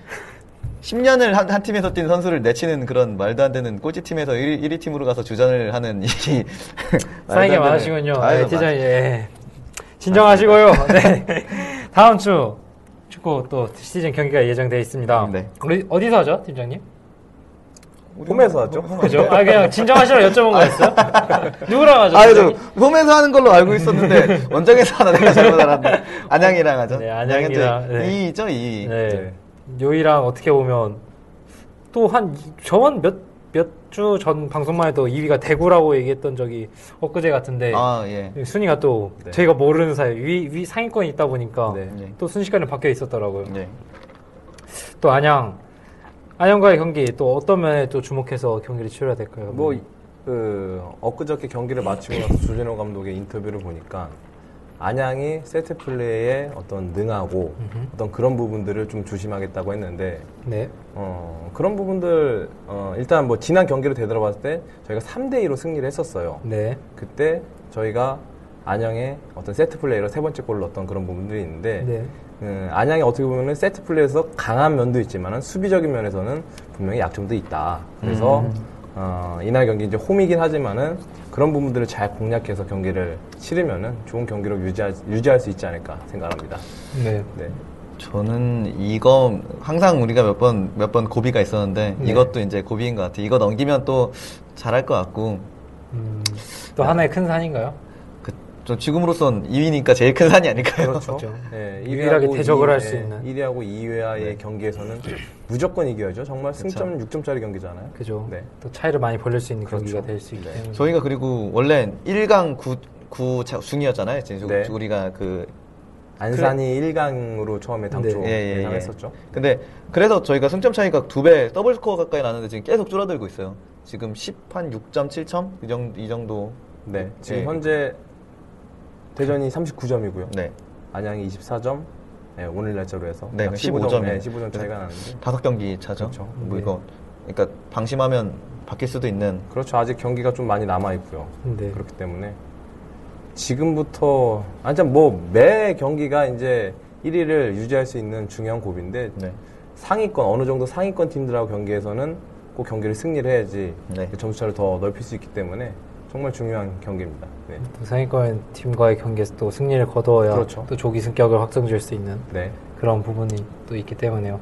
10년을 한, 한 팀에서 뛴 선수를 내치는 그런 말도 안 되는 꼴찌 팀에서 1위, 1위 팀으로 가서 주전을 하는 이 사이게 많으시군요. 아유, 네, 팀장님, 예. 진정하시고요. 네. 다음 주 축구 또 시즌 경기가 예정되어 있습니다. 네. 우리 어디서 하죠, 팀장님? 홈에서 하죠. 그죠? 아, 그냥 진정하시라 여쭤본 거였어요? 누구랑 하죠? 아, 저 선생님? 홈에서 하는 걸로 알고 있었는데 원정에서 하나 내가 잘못 알았네. 안양이랑 하죠. 네, 안양이랑, 네. 2죠, 2. 네. 네. 요이랑 어떻게 보면 또 한 저번 몇 몇 주 전 방송만 해도 2위가 대구라고 얘기했던 적이 엊그제 같은데 아, 예. 순위가 또 네. 저희가 모르는 사이 위, 위 상위권에 있다 보니까 네. 예. 또 순식간에 바뀌어 있었더라고요. 예. 또 안양 안양과의 경기 또 어떤 면에 또 주목해서 경기를 치러야 될까요? 뭐, 그, 엊그저께 경기를 마치고 나서 조진호 감독의 인터뷰를 보니까 안양이 세트 플레이에 어떤 능하고 음흠. 어떤 그런 부분들을 좀 조심하겠다고 했는데 네. 어, 그런 부분들 어, 일단 뭐 지난 경기를 되돌아봤을 때 저희가 3대 2로 승리를 했었어요. 네. 그때 저희가 안양의 어떤 세트 플레이로 세 번째 골을 넣었던 그런 부분들이 있는데 네. 음, 안양이 어떻게 보면 세트 플레이에서 강한 면도 있지만 수비적인 면에서는 분명히 약점도 있다. 그래서 음. 어, 이날 경기 이제 홈이긴 하지만은 그런 부분들을 잘 공략해서 경기를 치르면은 좋은 경기력 유지할, 유지할 수 있지 않을까 생각합니다. 네. 네. 저는 이거 항상 우리가 몇번 몇 번 고비가 있었는데 네. 이것도 이제 고비인 것 같아요. 이거 넘기면 또 잘할 것 같고 음, 또 하나의 큰 산인가요? 그, 좀 지금으로선 2위니까 제일 큰 산이 아닐까요? 그렇죠. 그렇죠. 네, 유일하게 1위하고 대적을 할 2위, 수 있는. 1위하고 2위와의 경기에서는 무조건 이겨야죠. 정말 그쵸. 승점 6점짜리 경기잖아요. 그죠. 네. 또 차이를 많이 벌릴 수 있는 그렇죠. 경기가 될 수 있기 네. 때문에. 저희가 그리고 원래 1강 9, 9 중이었잖아요. 지금 네. 우리가 그 안산이 1강으로 처음에 당초 네. 예, 예, 예. 예상했었죠. 근데 그래서 저희가 승점 차이가 두 배 더블 스코어 가까이 나는데 지금 계속 줄어들고 있어요. 지금 10한 6점 7점 이 정도 이 정도. 네. 지금 예. 현재 대전이 39점이고요. 네. 안양이 24점. 네, 오늘 날짜로 해서 네, 약15 15점, 점. 네, 15점 차이가 나는데 다섯 경기 차죠. 그렇죠. 뭐 네. 이거 그러니까 방심하면 바뀔 수도 있는 그렇죠. 아직 경기가 좀 많이 남아 있고요. 네. 그렇기 때문에 지금부터 아니 뭐매 경기가 이제 1위를 유지할 수 있는 중요한 고비인데 네. 상위권 어느 정도 상위권 팀들하고 경기에서는 꼭 경기를 승리를 해야지 네. 점수차를 더 넓힐 수 있기 때문에 정말 중요한 경기입니다. 네. 또 상위권 팀과의 경기에서 또 승리를 거두어야 그렇죠. 또 조기 승격을 확정지을 수 있는 네. 그런 부분이 또 있기 때문에요.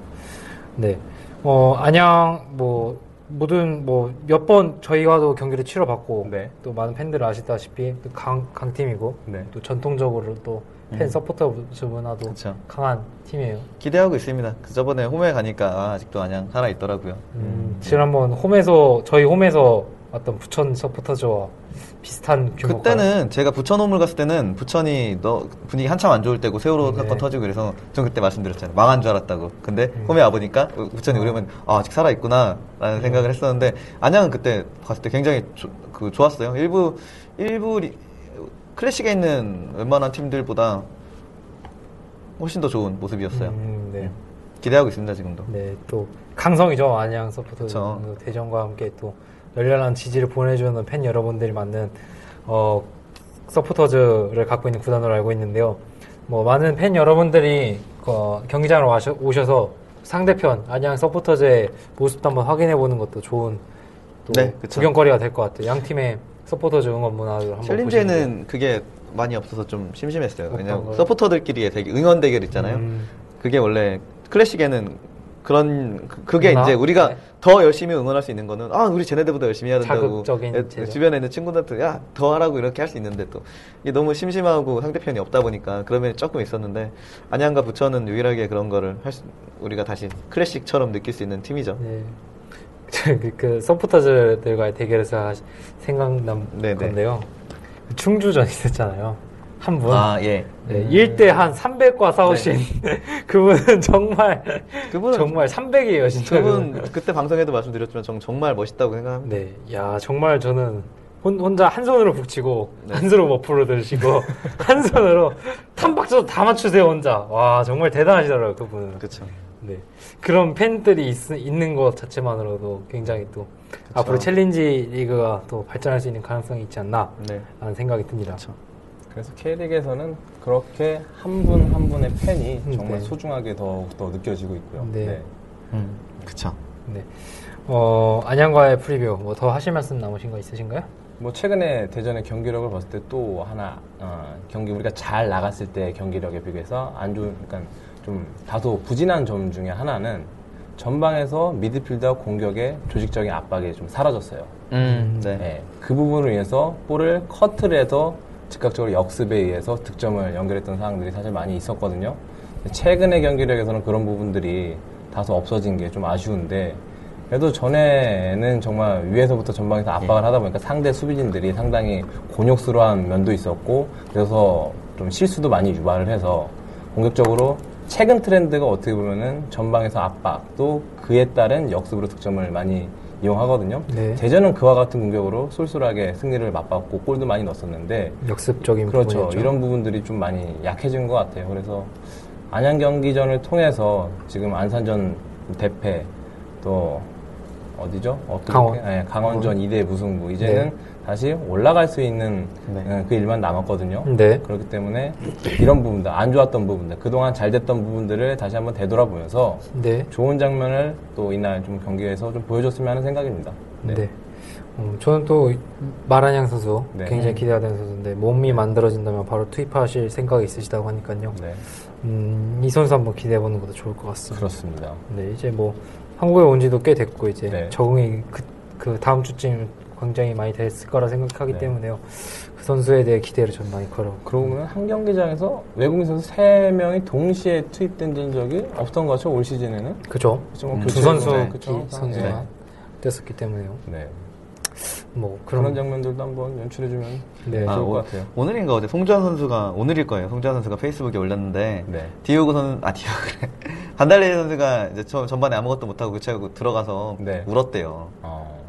네. 어, 안양 뭐 모든 뭐 몇 번 저희와도 경기를 치러봤고 네. 또 많은 팬들 아시다시피 또 강, 강팀이고 네. 또 전통적으로 또 팬 서포터 문화도 그렇죠. 강한 팀이에요. 기대하고 있습니다. 그 저번에 홈에 가니까 아, 아직도 안양 살아 있더라고요. 음, 지난번 홈에서 저희 홈에서 왔던 부천 서포터즈와 비슷한 규모 그때는 제가 부천 홈을 갔을 때는 부천이 너 분위기 한참 안 좋을 때고 세월호 네. 사건 터지고 그래서 전 그때 말씀드렸잖아요. 망한 줄 알았다고. 근데 음. 홈에 와보니까 부천이 우려면 아, 아직 살아 있구나 라는 음. 생각을 했었는데 안양은 그때 봤을 때 굉장히 조- 그 좋았어요. 일부 일부 리- 클래식에 있는 웬만한 팀들보다 훨씬 더 좋은 모습이었어요. 음, 네. 기대하고 있습니다 지금도. 네, 또 강성이죠 안양 서포터. 대전과 함께 또 열렬한 지지를 보내주는 팬 여러분들이 많은 어, 서포터즈를 갖고 있는 구단으로 알고 있는데요. 뭐 많은 팬 여러분들이 어, 경기장으로 와셔- 오셔서 상대편 안양 서포터즈의 모습도 한번 확인해 보는 것도 좋은 또 네. 구경거리가 될 것 같아요. 양 팀의 서포터즈 응원 문화를 한번. 챌린지에는 그게 많이 없어서 좀 심심했어요. 왜냐면 거요? 서포터들끼리의 되게 응원 대결 있잖아요. 음, 그게 원래 클래식에는 그런 그- 그게 문화? 이제 우리가 네. 더 열심히 응원할 수 있는 거는 아 우리 쟤네들보다 열심히 해야 된다고 제도. 주변에 있는 친구들한테 야 더 하라고 이렇게 할 수 있는데 또 이게 너무 심심하고 상대편이 없다 보니까 그러면 조금 있었는데 안양과 부천은 유일하게 그런 거를 할 수, 우리가 다시 클래식처럼 느낄 수 있는 팀이죠. 네. 그, 그 서포터즈들과의 대결에서 생각난 네네. 건데요. 충주전 있었잖아요. 한 분. 아 예. 네, 1대 한 300과 싸우신 그분은 정말 그분은 정말 300이에요, 진짜. 그분 그때 방송에도 말씀드렸지만 정, 정말 멋있다고 생각합니다. 네, 야 정말 저는 혼, 혼자 한 손으로 북치고 네. 한 손으로 머프로 들시고 한 손으로 탐박자도 다 맞추세요 혼자. 와 정말 대단하시더라고요 그분은. 그렇죠. 네. 그런 팬들이 있, 있는 것 자체만으로도 굉장히 또 앞으로 챌린지 리그가 또 발전할 수 있는 가능성이 있지 않나 네. 라는 생각이 듭니다. 그래서 K리그에서는 그렇게 한 분한 분의 팬이 음, 정말 네. 소중하게 더욱 더 느껴지고 있고요. 네. 음, 그쵸. 네. 어, 안양과의 preview 뭐 더 하실 말씀 남으신 거 있으신가요? 뭐 최근에 대전의 경기력을 봤을 때 또 하나 어, 경기 우리가 잘 나갔을 때 경기력에 비교해서 안 좋은 그러니까 좀 다소 부진한 점 중에 하나는 전방에서 미드필더 공격의 조직적인 압박이 좀 사라졌어요. 음, 네. 네, 그 부분을 위해서 볼을 커트를 해서 즉각적으로 역습에 의해서 득점을 연결했던 상황들이 사실 많이 있었거든요. 최근의 경기력에서는 그런 부분들이 다소 없어진 게 좀 아쉬운데 그래도 전에는 정말 위에서부터 전방에서 압박을 하다 보니까 상대 수비진들이 상당히 곤욕스러운 면도 있었고 그래서 좀 실수도 많이 유발을 해서 공격적으로 최근 트렌드가 어떻게 보면은 전방에서 압박 또 그에 따른 역습으로 득점을 많이 이용하거든요. 네. 대전은 그와 같은 공격으로 쏠쏠하게 승리를 맛봤고 골도 많이 넣었었는데 역습적인 그렇죠. 부분이었죠. 이런 부분들이 좀 많이 약해진 것 같아요. 그래서 안양 경기전을 통해서 지금 안산전 대패 또 어디죠? 어떻게 강원. 네, 강원전 2대 무승부 이제는 다시 올라갈 수 있는 네. 어, 그 일만 남았거든요. 네. 그렇기 때문에 이런 부분들 안 좋았던 부분들 그동안 잘 됐던 부분들을 다시 한번 되돌아보면서 네. 좋은 장면을 또 이날 좀 경기에서 좀 보여줬으면 하는 생각입니다. 네. 음, 저는 또 마란양 선수 네. 굉장히 기대가 되는 선수인데 몸이 만들어진다면 바로 투입하실 생각이 있으시다고 하니까요. 네, 음, 이 선수 한번 기대해 보는 것도 좋을 것 같습니다. 그렇습니다. 네, 이제 뭐 한국에 온 지도 꽤 됐고 이제 네. 적응이 그, 그 다음 주쯤 굉장히 많이 됐을 거라 생각하기 네. 때문에요. 그 선수에 대해 기대를 좀 많이 걸어. 그러고 보면 한 경기장에서 외국인 선수 3명이 동시에 투입된 적이 없던 거죠, 올 시즌에는? 그죠? 좀 음, 교체 두 선수 네, 기- 그쵸? 선수가 네. 됐었기 때문에요. 네. 뭐 그런, 그런 장면들도 한번 연출해주면 네. 아, 좋을 것 오- 같아요. 오늘인가 어제 송주환 선수가 오늘일 거예요. 송주환 선수가 페이스북에 올렸는데 네. 디오고 선, 아 디오그래. 반달레 선수가 이제 저, 전반에 아무것도 못하고 교체하고 들어가서 네. 울었대요. 어,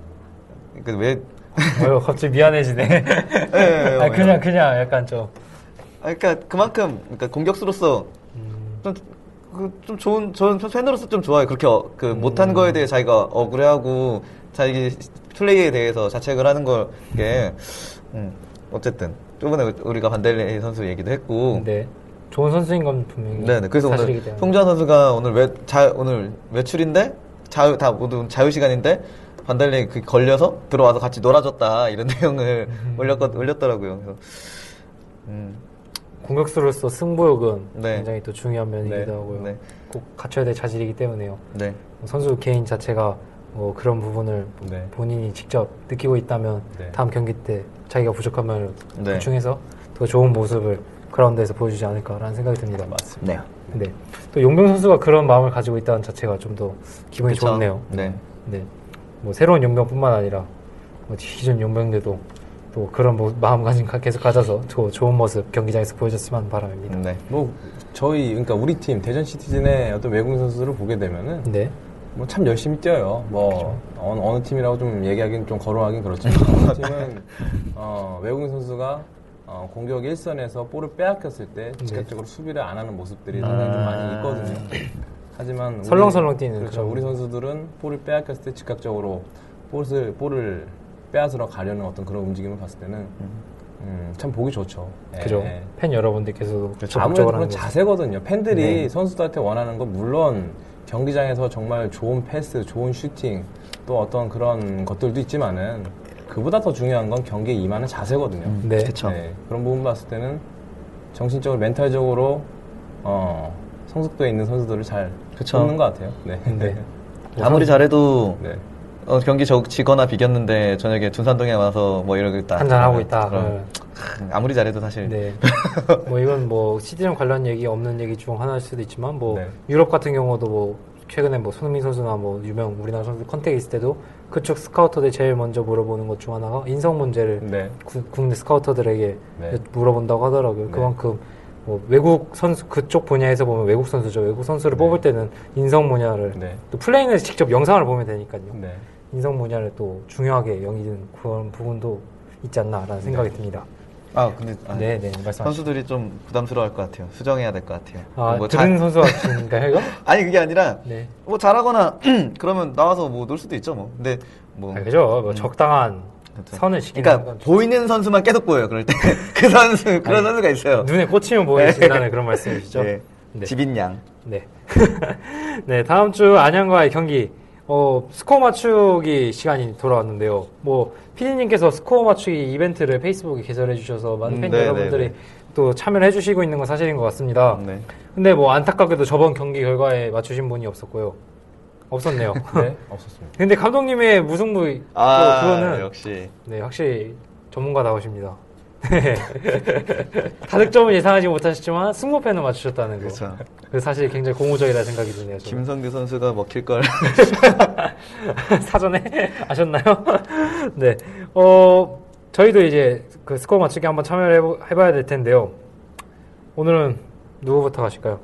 그 왜? 어휴, 갑자기 미안해지네. 예, 예, 아, 예. 그냥 그냥 약간 좀 아, 그러니까 그만큼 그러니까 공격수로서 음, 좀, 그, 좀 좋은 저는 팬으로서 좀 좋아요. 그렇게 어, 그 음. 못한 거에 대해 자기가 억울해하고 자기 플레이에 대해서 자책을 하는 걸게 음, 어쨌든 저번에 우리가 반달레 선수 얘기도 했고 네. 좋은 선수인 건 분명히 네네. 그래서 오늘. 송주환 선수가 오늘 외, 자, 오늘 외출인데 자유 다 모두 자유 시간인데 반달리 그 걸려서 들어와서 같이 놀아줬다 이런 내용을 음. 올렸 올렸더라고요. 그래서 음, 공격수로서 승부욕은 네. 굉장히 또 중요한 면이기도 네. 하고요. 네. 꼭 갖춰야 될 자질이기 때문에요. 네. 뭐 선수 개인 자체가 뭐 그런 부분을 네. 본인이 직접 느끼고 있다면 네. 다음 경기 때 자기가 부족한 면을 네. 보충해서 더 좋은 모습을 그라운드에서 보여주지 않을까라는 생각이 듭니다. 맞습니다. 네. 네. 또 용병 선수가 그런 마음을 가지고 있다는 자체가 좀 더 기분이 그쵸? 좋네요. 네. 네. 뭐 새로운 용병뿐만 아니라 뭐 기존 용병들도 또 그런 뭐 마음가짐 가- 계속 가져서 더 좋은 모습 경기장에서 보여줬으면 하는 바람입니다. 네. 뭐 저희 그러니까 우리 팀 대전 시티즌의 어떤 외국인 선수들을 보게 되면은 네. 뭐 참 열심히 뛰어요. 뭐 어느, 어느 팀이라고 좀 얘기하기는 좀 거론하긴 그렇지만 어느 팀은 어, 외국인 선수가 어, 공격 일선에서 볼을 빼앗겼을 때 네. 즉각적으로 수비를 안 하는 모습들이 상당히 좀 많이 있거든요. 하지만 설렁설렁 뛰는 그렇죠. 우리 선수들은 볼을 빼앗겼을 때 즉각적으로 볼을 볼을 빼앗으러 가려는 어떤 그런 움직임을 봤을 때는 음, 참 보기 좋죠. 예, 그죠. 예. 팬 여러분들께서도 아무래도 적극적으로 그런. 자세거든요. 팬들이 네. 선수들한테 원하는 건 물론 경기장에서 정말 좋은 패스, 좋은 슈팅, 또 어떤 그런 것들도 있지만은 그보다 더 중요한 건 경기에 임하는 자세거든요. 네. 그쵸. 네, 그런 부분 봤을 때는 정신적으로, 멘탈적으로 어, 성숙도에 있는 선수들을 잘 그쵸. 뽑는 것 같아요. 네. 네. 아무리 잘해도 네. 어, 경기 적, 지거나 비겼는데 저녁에 둔산동에 와서 뭐 이러고 있다. 한잔 하고 있다. 그럼 네. 아무리 잘해도 사실 네. 뭐 이건 뭐 시티랑 관련 얘기 없는 얘기 중 하나일 수도 있지만 뭐 네. 유럽 같은 경우도 뭐 최근에 뭐 손흥민 선수나 뭐 유명 우리나라 선수 컨택이 있을 때도 그쪽 스카우터들 제일 먼저 물어보는 것 중 하나가 인성 문제를 네. 구- 국내 스카우터들에게 네. 물어본다고 하더라고요. 네. 그만큼 뭐 외국 선수 그쪽 분야에서 보면 외국 선수죠. 외국 선수를 네. 뽑을 때는 인성 문야를 네. 또 플레이는 직접 영상을 보면 되니까요. 네. 인성 문야를 또 중요하게 여기는 그런 부분도 있지 않나라는 생각이 듭니다. 아 근데 아, 네, 네, 말씀하시죠. 선수들이 좀 부담스러워할 것 같아요. 수정해야 될 것 같아요. 아, 뭐 들은 잘- 선수 같은가요, 이거? 아니 그게 아니라 네. 뭐 잘하거나 그러면 나와서 뭐 놀 수도 있죠 뭐. 근데 뭐 아, 그죠. 뭐 적당한 그렇죠. 선을 지키는 그러니까 건 보이는 선수만 계속 보여요. 그럴 때 그 선수 그런 아니, 선수가 있어요. 눈에 꽂히면 보이신다는 그런 말씀이시죠? 네. 네. 집인양. 네. 네, 다음 주 안양과의 경기. 어, 스코어 맞추기 시간이 돌아왔는데요. 뭐, 피디님께서 스코어 맞추기 이벤트를 페이스북에 개설해 주셔서 많은 음, 팬 네, 여러분들이 네, 네. 또 참여를 해 주시고 있는 건 사실인 것 같습니다. 네. 근데 뭐, 안타깝게도 저번 경기 결과에 맞추신 분이 없었고요. 없었네요. 네, 없었습니다. 근데 감독님의 무승부 또 아, 그거는 역시. 네 확실히 전문가다우십니다. 네. 다득점은 예상하지 못하셨지만 승부패는 맞추셨다는 거. 그렇죠. 그 사실 굉장히 고무적이라 생각이 드네요. 저는. 김성규 선수가 먹힐 걸. 사전에 아셨나요? 네. 어, 저희도 이제 그 스코어 맞추기 한번 참여를 해보, 해봐야 될 텐데요. 오늘은 누구부터 가실까요?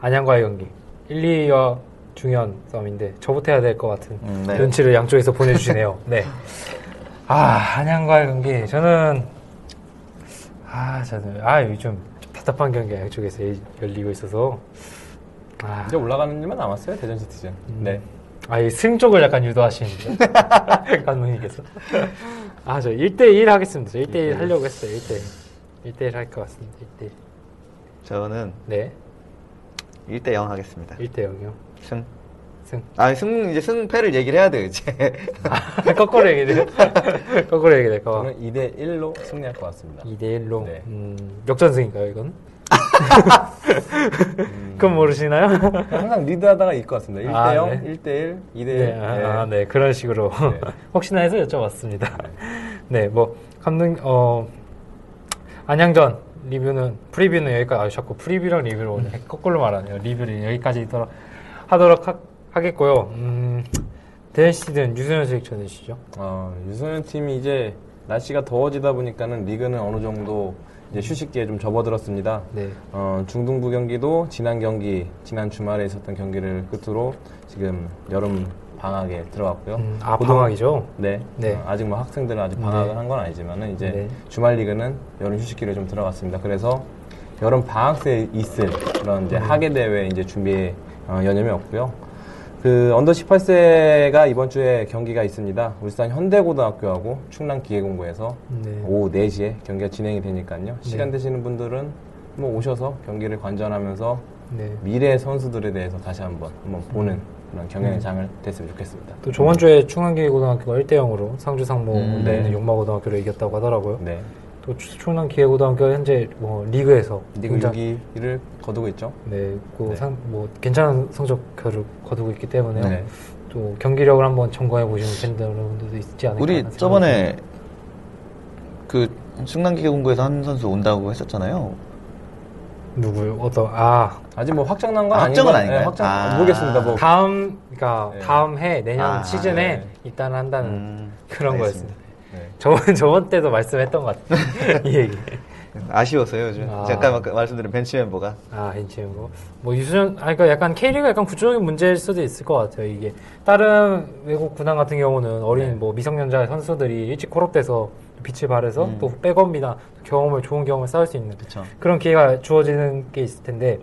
안양과의 경기. 1, 2위와 중요한 싸움인데 저부터 해야 될 것 같은 음, 네. 눈치를 양쪽에서 보내주시네요. 네. 아, 안양과의 경기. 저는 아, 저는 아, 요즘 좀 답답한 경기가 양쪽에서 열리고 있어서 아, 이제 올라가는 일만 남았어요, 대전 시티즌. 네. 아, 이 승 쪽을 약간 유도하시는데. 감독님께서. 아, 저 1대1 하겠습니다. 저 1대1 하려고 했어요. 1대1. 1대1 할 것 같습니다. 1대1. 저는 네. 1대 0 하겠습니다. 1대0이요. 승. 승. 아, 승, 이제 승패를 얘기를 해야 돼요, 이제. 거꾸로 얘기돼요. 거꾸로 얘기될까 봐. 저는 2대 1로 승리할 것 같습니다. 2대1로. 네. 음, 역전승인가요, 이건? 그건 모르시나요? 항상 리드하다가 이길 것 같습니다. 1대 아, 0, 네. 1대 1, 2대 1. 네, 아, 네, 그런 식으로. 네. 혹시나 해서 여쭤봤습니다. 네, 뭐, 감독, 어, 안양전 리뷰는, preview는 여기까지, 아, 자꾸 preview랑 리뷰를 오늘 거꾸로 말하네요. 리뷰를 여기까지 있도록 하도록 하, 겠고요 음, 대시즌 유소연 수익 전해주시죠. 어, 유소년 팀이 이제 날씨가 더워지다 보니까는 리그는 어느 정도 이제 휴식기에 좀 접어들었습니다. 네. 어, 중등부 경기도 지난 경기, 지난 주말에 있었던 경기를 끝으로 지금 여름 방학에 들어갔고요. 음, 아, 고등- 방학이죠? 네. 네. 어, 아직 뭐 학생들은 아직 방학을 네. 한건 아니지만은 이제 네. 주말 리그는 여름 휴식기를 좀 들어갔습니다. 그래서 여름 방학 때 있을 그런 음. 이제 하계 대회 이제 준비에 어, 여념이 없고요. 그 언더 18세가 이번 주에 경기가 있습니다. 울산 현대고등학교하고 충남 기계공고에서 네. 오후 4시에 경기가 진행이 되니까요. 시간 되시는 분들은 뭐 오셔서 경기를 관전하면서 네. 미래 선수들에 대해서 다시 한번 한번 보는 음. 그런 경연의 장을 됐으면 좋겠습니다. 또 저번 주에 충남기계고등학교가 1대 0으로 상주 상무 음, 네. 네. 용마고등학교를 이겼다고 하더라고요. 네. 또 추- 충남기계고등학교 현재 뭐 리그에서 리그 굉장히 6위를 거두고 있죠. 네, 그 네. 상, 뭐 괜찮은 성적표를 거두고 있기 때문에 네. 또 경기력을 한번 점검해 보시는 팬들 여러분들도 있지 않을까. 우리 저번에 그 충남 기계 공고에서 한 선수 온다고 했었잖아요. 누구요? 어떤 아 아직 뭐 확정 난 건 아? 확정은 아닌가요? 확정 아. 모르겠습니다. 뭐 다음 그러니까 네. 다음 해 내년 아, 시즌에 네. 입단을 한다는 음, 그런 알겠습니다. 거였습니다. 네. 저번 저번 때도 말씀했던 것 같아요. 이 얘기. 아쉬웠어요, 요즘. 아. 잠깐 아까 말씀드린 벤치 멤버가. 아, 거. 뭐, 유수전, 아, 그러니까 약간 K리가 약간 구조적인 문제일 수도 있을 것 같아요, 이게. 다른 외국 구단 같은 경우는 어린 네. 뭐 미성년자 선수들이 일찍 콜업돼서 빛을 발해서 음. 또 백업이나 경험을, 좋은 경험을 쌓을 수 있는 그쵸. 그런 기회가 주어지는 게 있을 텐데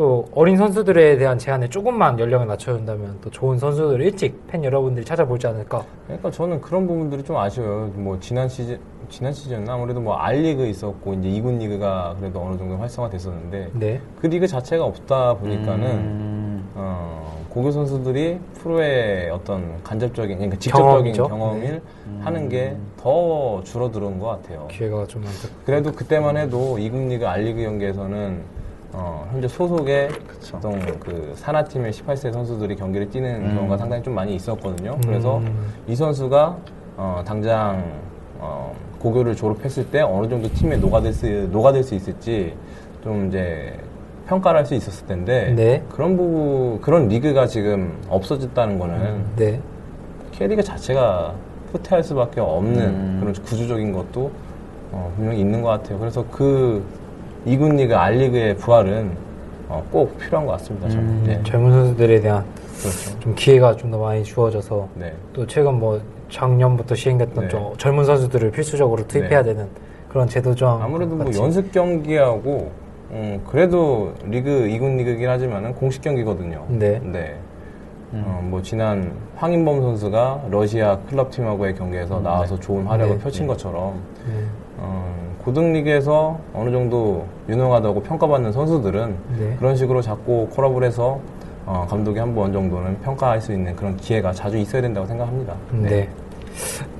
또 어린 선수들에 대한 제한에 조금만 연령을 낮춰준다면 또 좋은 선수들을 일찍 팬 여러분들이 찾아보지 않을까. 그러니까 저는 그런 부분들이 좀 아쉬워요. 뭐 지난 시즌 지난 시즌은 아무래도 뭐 알리그 있었고 이제 이군 리그가 그래도 어느 정도 활성화됐었는데 네. 그 리그 자체가 없다 보니까는 음, 어, 고교 선수들이 프로의 어떤 간접적인 그러니까 직접적인 경험이죠. 경험을 음. 하는 게 더 줄어드는 것 같아요. 기회가 좀 많다. 그래도 그때만 해도 이군 리그 알리그 경기에서는 어, 현재 소속의 그쵸. 어떤 그 산하팀의 18세 선수들이 경기를 뛰는 음. 경우가 상당히 좀 많이 있었거든요. 그래서 음. 이 선수가 어, 당장 어, 고교를 졸업했을 때 어느 정도 팀에 녹아들 수, 녹아들 수 있을지 좀 이제 평가를 할 수 있었을 텐데 네. 그런 부분 그런 리그가 지금 없어졌다는 거는 네. K리그 자체가 후퇴할 수밖에 없는 음. 그런 구조적인 것도 어, 분명히 있는 것 같아요. 그래서 그 이군 리그, 알리그의 부활은 어, 꼭 필요한 것 같습니다. 저는. 음. 네. 젊은 선수들에 대한 그렇죠. 좀 기회가 좀 더 많이 주어져서 네. 또 최근 뭐 작년부터 시행됐던 네. 좀 젊은 선수들을 필수적으로 투입해야 되는 그런 제도 조항 아무래도 뭐. 연습 경기하고 음, 그래도 리그 이군 리그긴 하지만은 공식 경기거든요. 네. 음. 어, 뭐 지난 황인범 선수가 러시아 클럽 팀하고의 경기에서 나와서 좋은 활약을 네. 펼친 것처럼 네. 어, 고등 리그에서 어느 정도 유능하다고 평가받는 선수들은 네. 그런 식으로 자꾸 콜업을 해서 어, 감독이 한 번 정도는 평가할 수 있는 그런 기회가 자주 있어야 된다고 생각합니다. 네.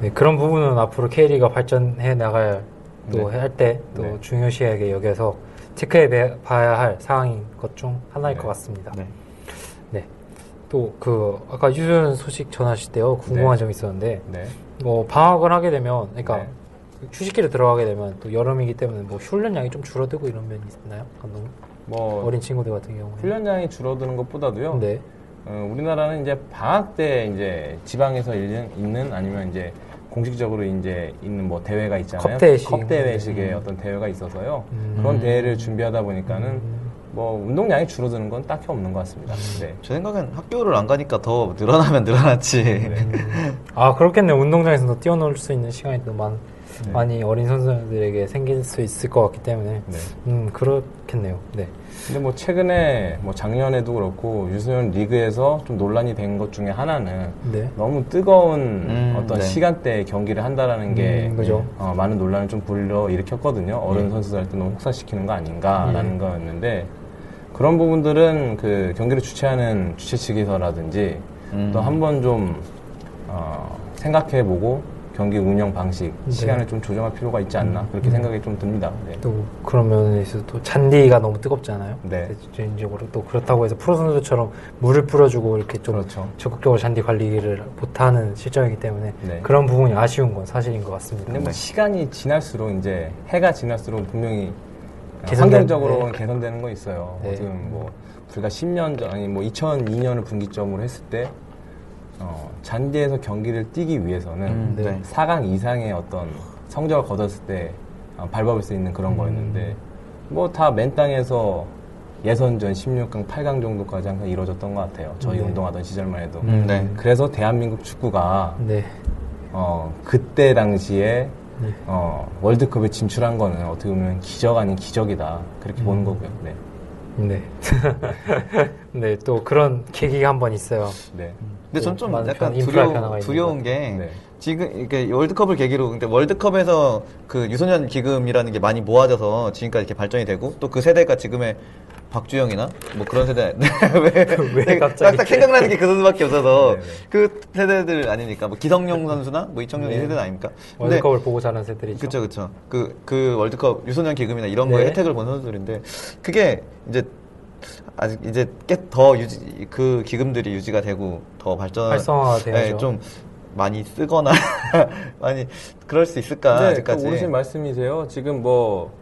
네, 그런 부분은 앞으로 K리가 발전해 나갈 또 네. 할때또 네. 중요시하게 여겨서 체크해 배- 봐야 할 사항인 것 중 하나일 네. 것 같습니다. 네. 네. 또그 아까 유소년 소식 전하실 때요 궁금한 네. 점이 있었는데 네. 뭐 방학을 하게 되면 그러니까 네. 휴식기를 들어가게 되면 또 여름이기 때문에 뭐 훈련량이 좀 줄어들고 이런 면이 있나요 감독님? 뭐 어린 친구들 같은 경우에 훈련량이 줄어드는 것보다도요. 네. 어, 우리나라는 이제 방학 때 이제 지방에서 있는, 있는 아니면 이제 공식적으로 이제 있는 뭐 대회가 있잖아요. 컵 대회식. 대회식의 음. 어떤 대회가 있어서요. 음. 그런 대회를 준비하다 보니까는 음. 뭐 운동량이 줄어드는 건 딱히 없는 것 같습니다. 네. 제 생각엔 학교를 안 가니까 더 늘어나면 늘어났지. 네. 아 그렇겠네요 운동장에서 뛰어놀 수 있는 시간이 또 많, 네. 많이 어린 선수들에게 생길 수 있을 것 같기 때문에 네. 음 그렇겠네요 네 근데 뭐 최근에 뭐 작년에도 그렇고 유소년 리그에서 좀 논란이 된 것 중에 하나는 네. 너무 뜨거운 음, 어떤 네. 시간대에 경기를 한다라는 게 음, 그죠. 어, 많은 논란을 좀 불러 일으켰거든요. 어른 선수들한테 너무 혹사시키는 거 아닌가라는 예. 거였는데 그런 부분들은 그 경기를 주최하는 주최 측에서라든지 음. 또 한 번 좀 어, 생각해보고 경기 운영 방식 네. 시간을 좀 조정할 필요가 있지 않나 그렇게 음. 생각이 좀 듭니다. 네. 또 그런 면에서 또 잔디가 너무 뜨겁잖아요. 네. 개인적으로 또 그렇다고 해서 프로 선수들처럼 물을 뿌려주고 이렇게 좀 그렇죠. 적극적으로 잔디 관리를 못하는 실정이기 때문에 네. 그런 부분이 아쉬운 건 사실인 것 같습니다. 근데 뭐 시간이 지날수록 이제 해가 지날수록 분명히 개선된- 환경적으로 네. 개선되는 거 있어요. 네. 지금 뭐 불과 10년 전 아니 뭐 2002년을 분기점으로 했을 때 어, 잔디에서 경기를 뛰기 위해서는 음, 네. 네. 4강 이상의 어떤 성적을 거뒀을 때 어, 밟아볼 수 있는 그런 음. 거였는데 뭐 다 맨 땅에서 예선전 16강, 8강 정도까지 항상 이루어졌던 것 같아요. 저희 네. 운동하던 시절만 해도. 음, 네. 그래서 대한민국 축구가 네. 어, 그때 당시에 네. 어, 월드컵에 진출한 거는 어떻게 보면 기적 아닌 기적이다. 그렇게 음. 보는 거고요. 네. 네. 네, 또 그런 계기가 한 번 있어요. 네. 근데 전좀 많은 약간 두려운, 두려운 것게 네. 지금 이게 월드컵을 계기로 근데 월드컵에서 그 유소년 기금이라는 게 많이 모아져서 지금까지 이렇게 발전이 되고 또 그 세대가 지금의 박주영이나 뭐 그런 세대 왜, 왜 갑자기? 딱, 딱 생각나는 게 그 선수밖에 없어서 네, 네. 그 세대들 아니니까 뭐 기성용 선수나 뭐 이청용 이 네. 세대는 아닙니까? 근데 월드컵을 보고 자란 세들이죠. 그쵸, 그쵸. 그, 그 월드컵 유소년 기금이나 이런 거에 네. 혜택을 본 선수들인데, 그게 이제, 아직 이제 꽤더 유지, 그 기금들이 유지가 되고 더 발전. 활성화가 돼야죠. 네, 좀 많이 쓰거나, 많이, 그럴 수 있을까, 그 아직까지. 오르신 말씀이세요. 지금 뭐,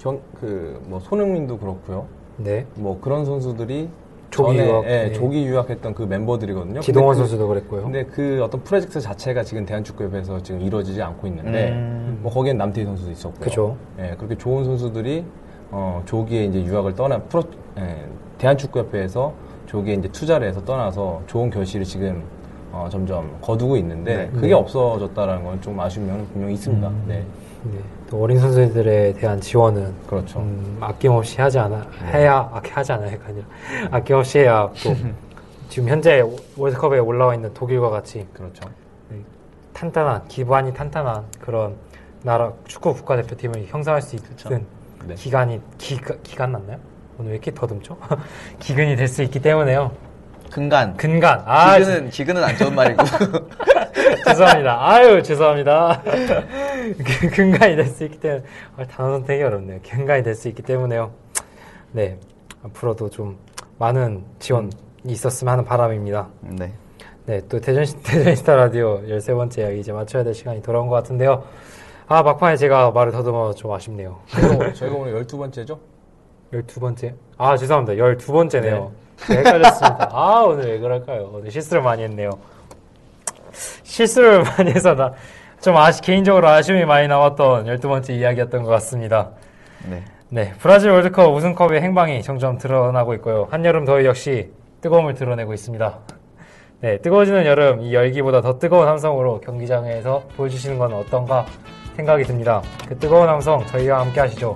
경, 그, 뭐, 손흥민도 그렇고요. 네. 뭐, 그런 선수들이 조기 전에, 유학, 예, 네. 조기 유학했던 그 멤버들이거든요. 기동원 근데 그- 선수도 그랬고요. 근데 그 어떤 프로젝트 자체가 지금 대한축구협에서 지금 이루어지지 않고 있는데, 음. 뭐, 거기엔 남태희 선수도 있었고요. 그죠. 예, 그렇게 좋은 선수들이 어, 조기에 이제 유학을 떠나 프로 예, 대한축구협회에서 조기에 이제 투자를 해서 떠나서 좋은 결실을 지금 어, 점점 거두고 있는데 네. 그게 네. 없어졌다라는 건 좀 아쉬운 면은 분명히 있습니다. 음. 네, 네. 또 어린 선수들에 대한 지원은 그렇죠. 음, 아낌없이 하지 않아 해야 아, 하지 않아야가 아니라 아낌없이 해야 또 지금 현재 월드컵에 올라와 있는 독일과 같이 그렇죠. 탄탄한 기반이 탄탄한 그런 나라 축구 국가대표팀을 형성할 수 있는 네. 기간이 기가, 기간 맞나요? 오늘 왜 이렇게 더듬죠? 기근이 될 수 있기 때문에요. 근간. 근간 아 기근은, 기근은 안 좋은 말이고. 죄송합니다. 아유, 죄송합니다. 그 근간이 될 수 있기 때문에, 아, 단어 선택이 어렵네요. 근간이 될 수 있기 때문에요. 네. 앞으로도 좀 많은 지원이 있었으면 하는 바람입니다. 네. 네. 또 대전, 대전스타 라디오 13번째 이야기 이제 맞춰야 될 시간이 돌아온 것 같은데요. 아, 막판에 제가 말을 더듬어 좀 아쉽네요. 저희가, 오늘- 저희가 오늘 12번째죠? 12번째? 아, 죄송합니다. 12번째네요. 헷갈렸습니다. 아, 오늘 왜 그럴까요? 오늘 실수를 많이 했네요. 실수를 많이 해서 나, 좀 아시, 개인적으로 아쉬움이 많이 남았던 12번째 이야기였던 것 같습니다. 네. 네. 브라질 월드컵 우승컵의 행방이 점점 드러나고 있고요. 한여름 더위 역시 뜨거움을 드러내고 있습니다. 네. 뜨거워지는 여름, 이 열기보다 더 뜨거운 함성으로 경기장에서 보여주시는 건 어떤가 생각이 듭니다. 그 뜨거운 함성 저희와 함께 하시죠.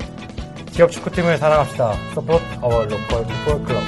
지역 축구팀을 사랑합시다. Support our local football club.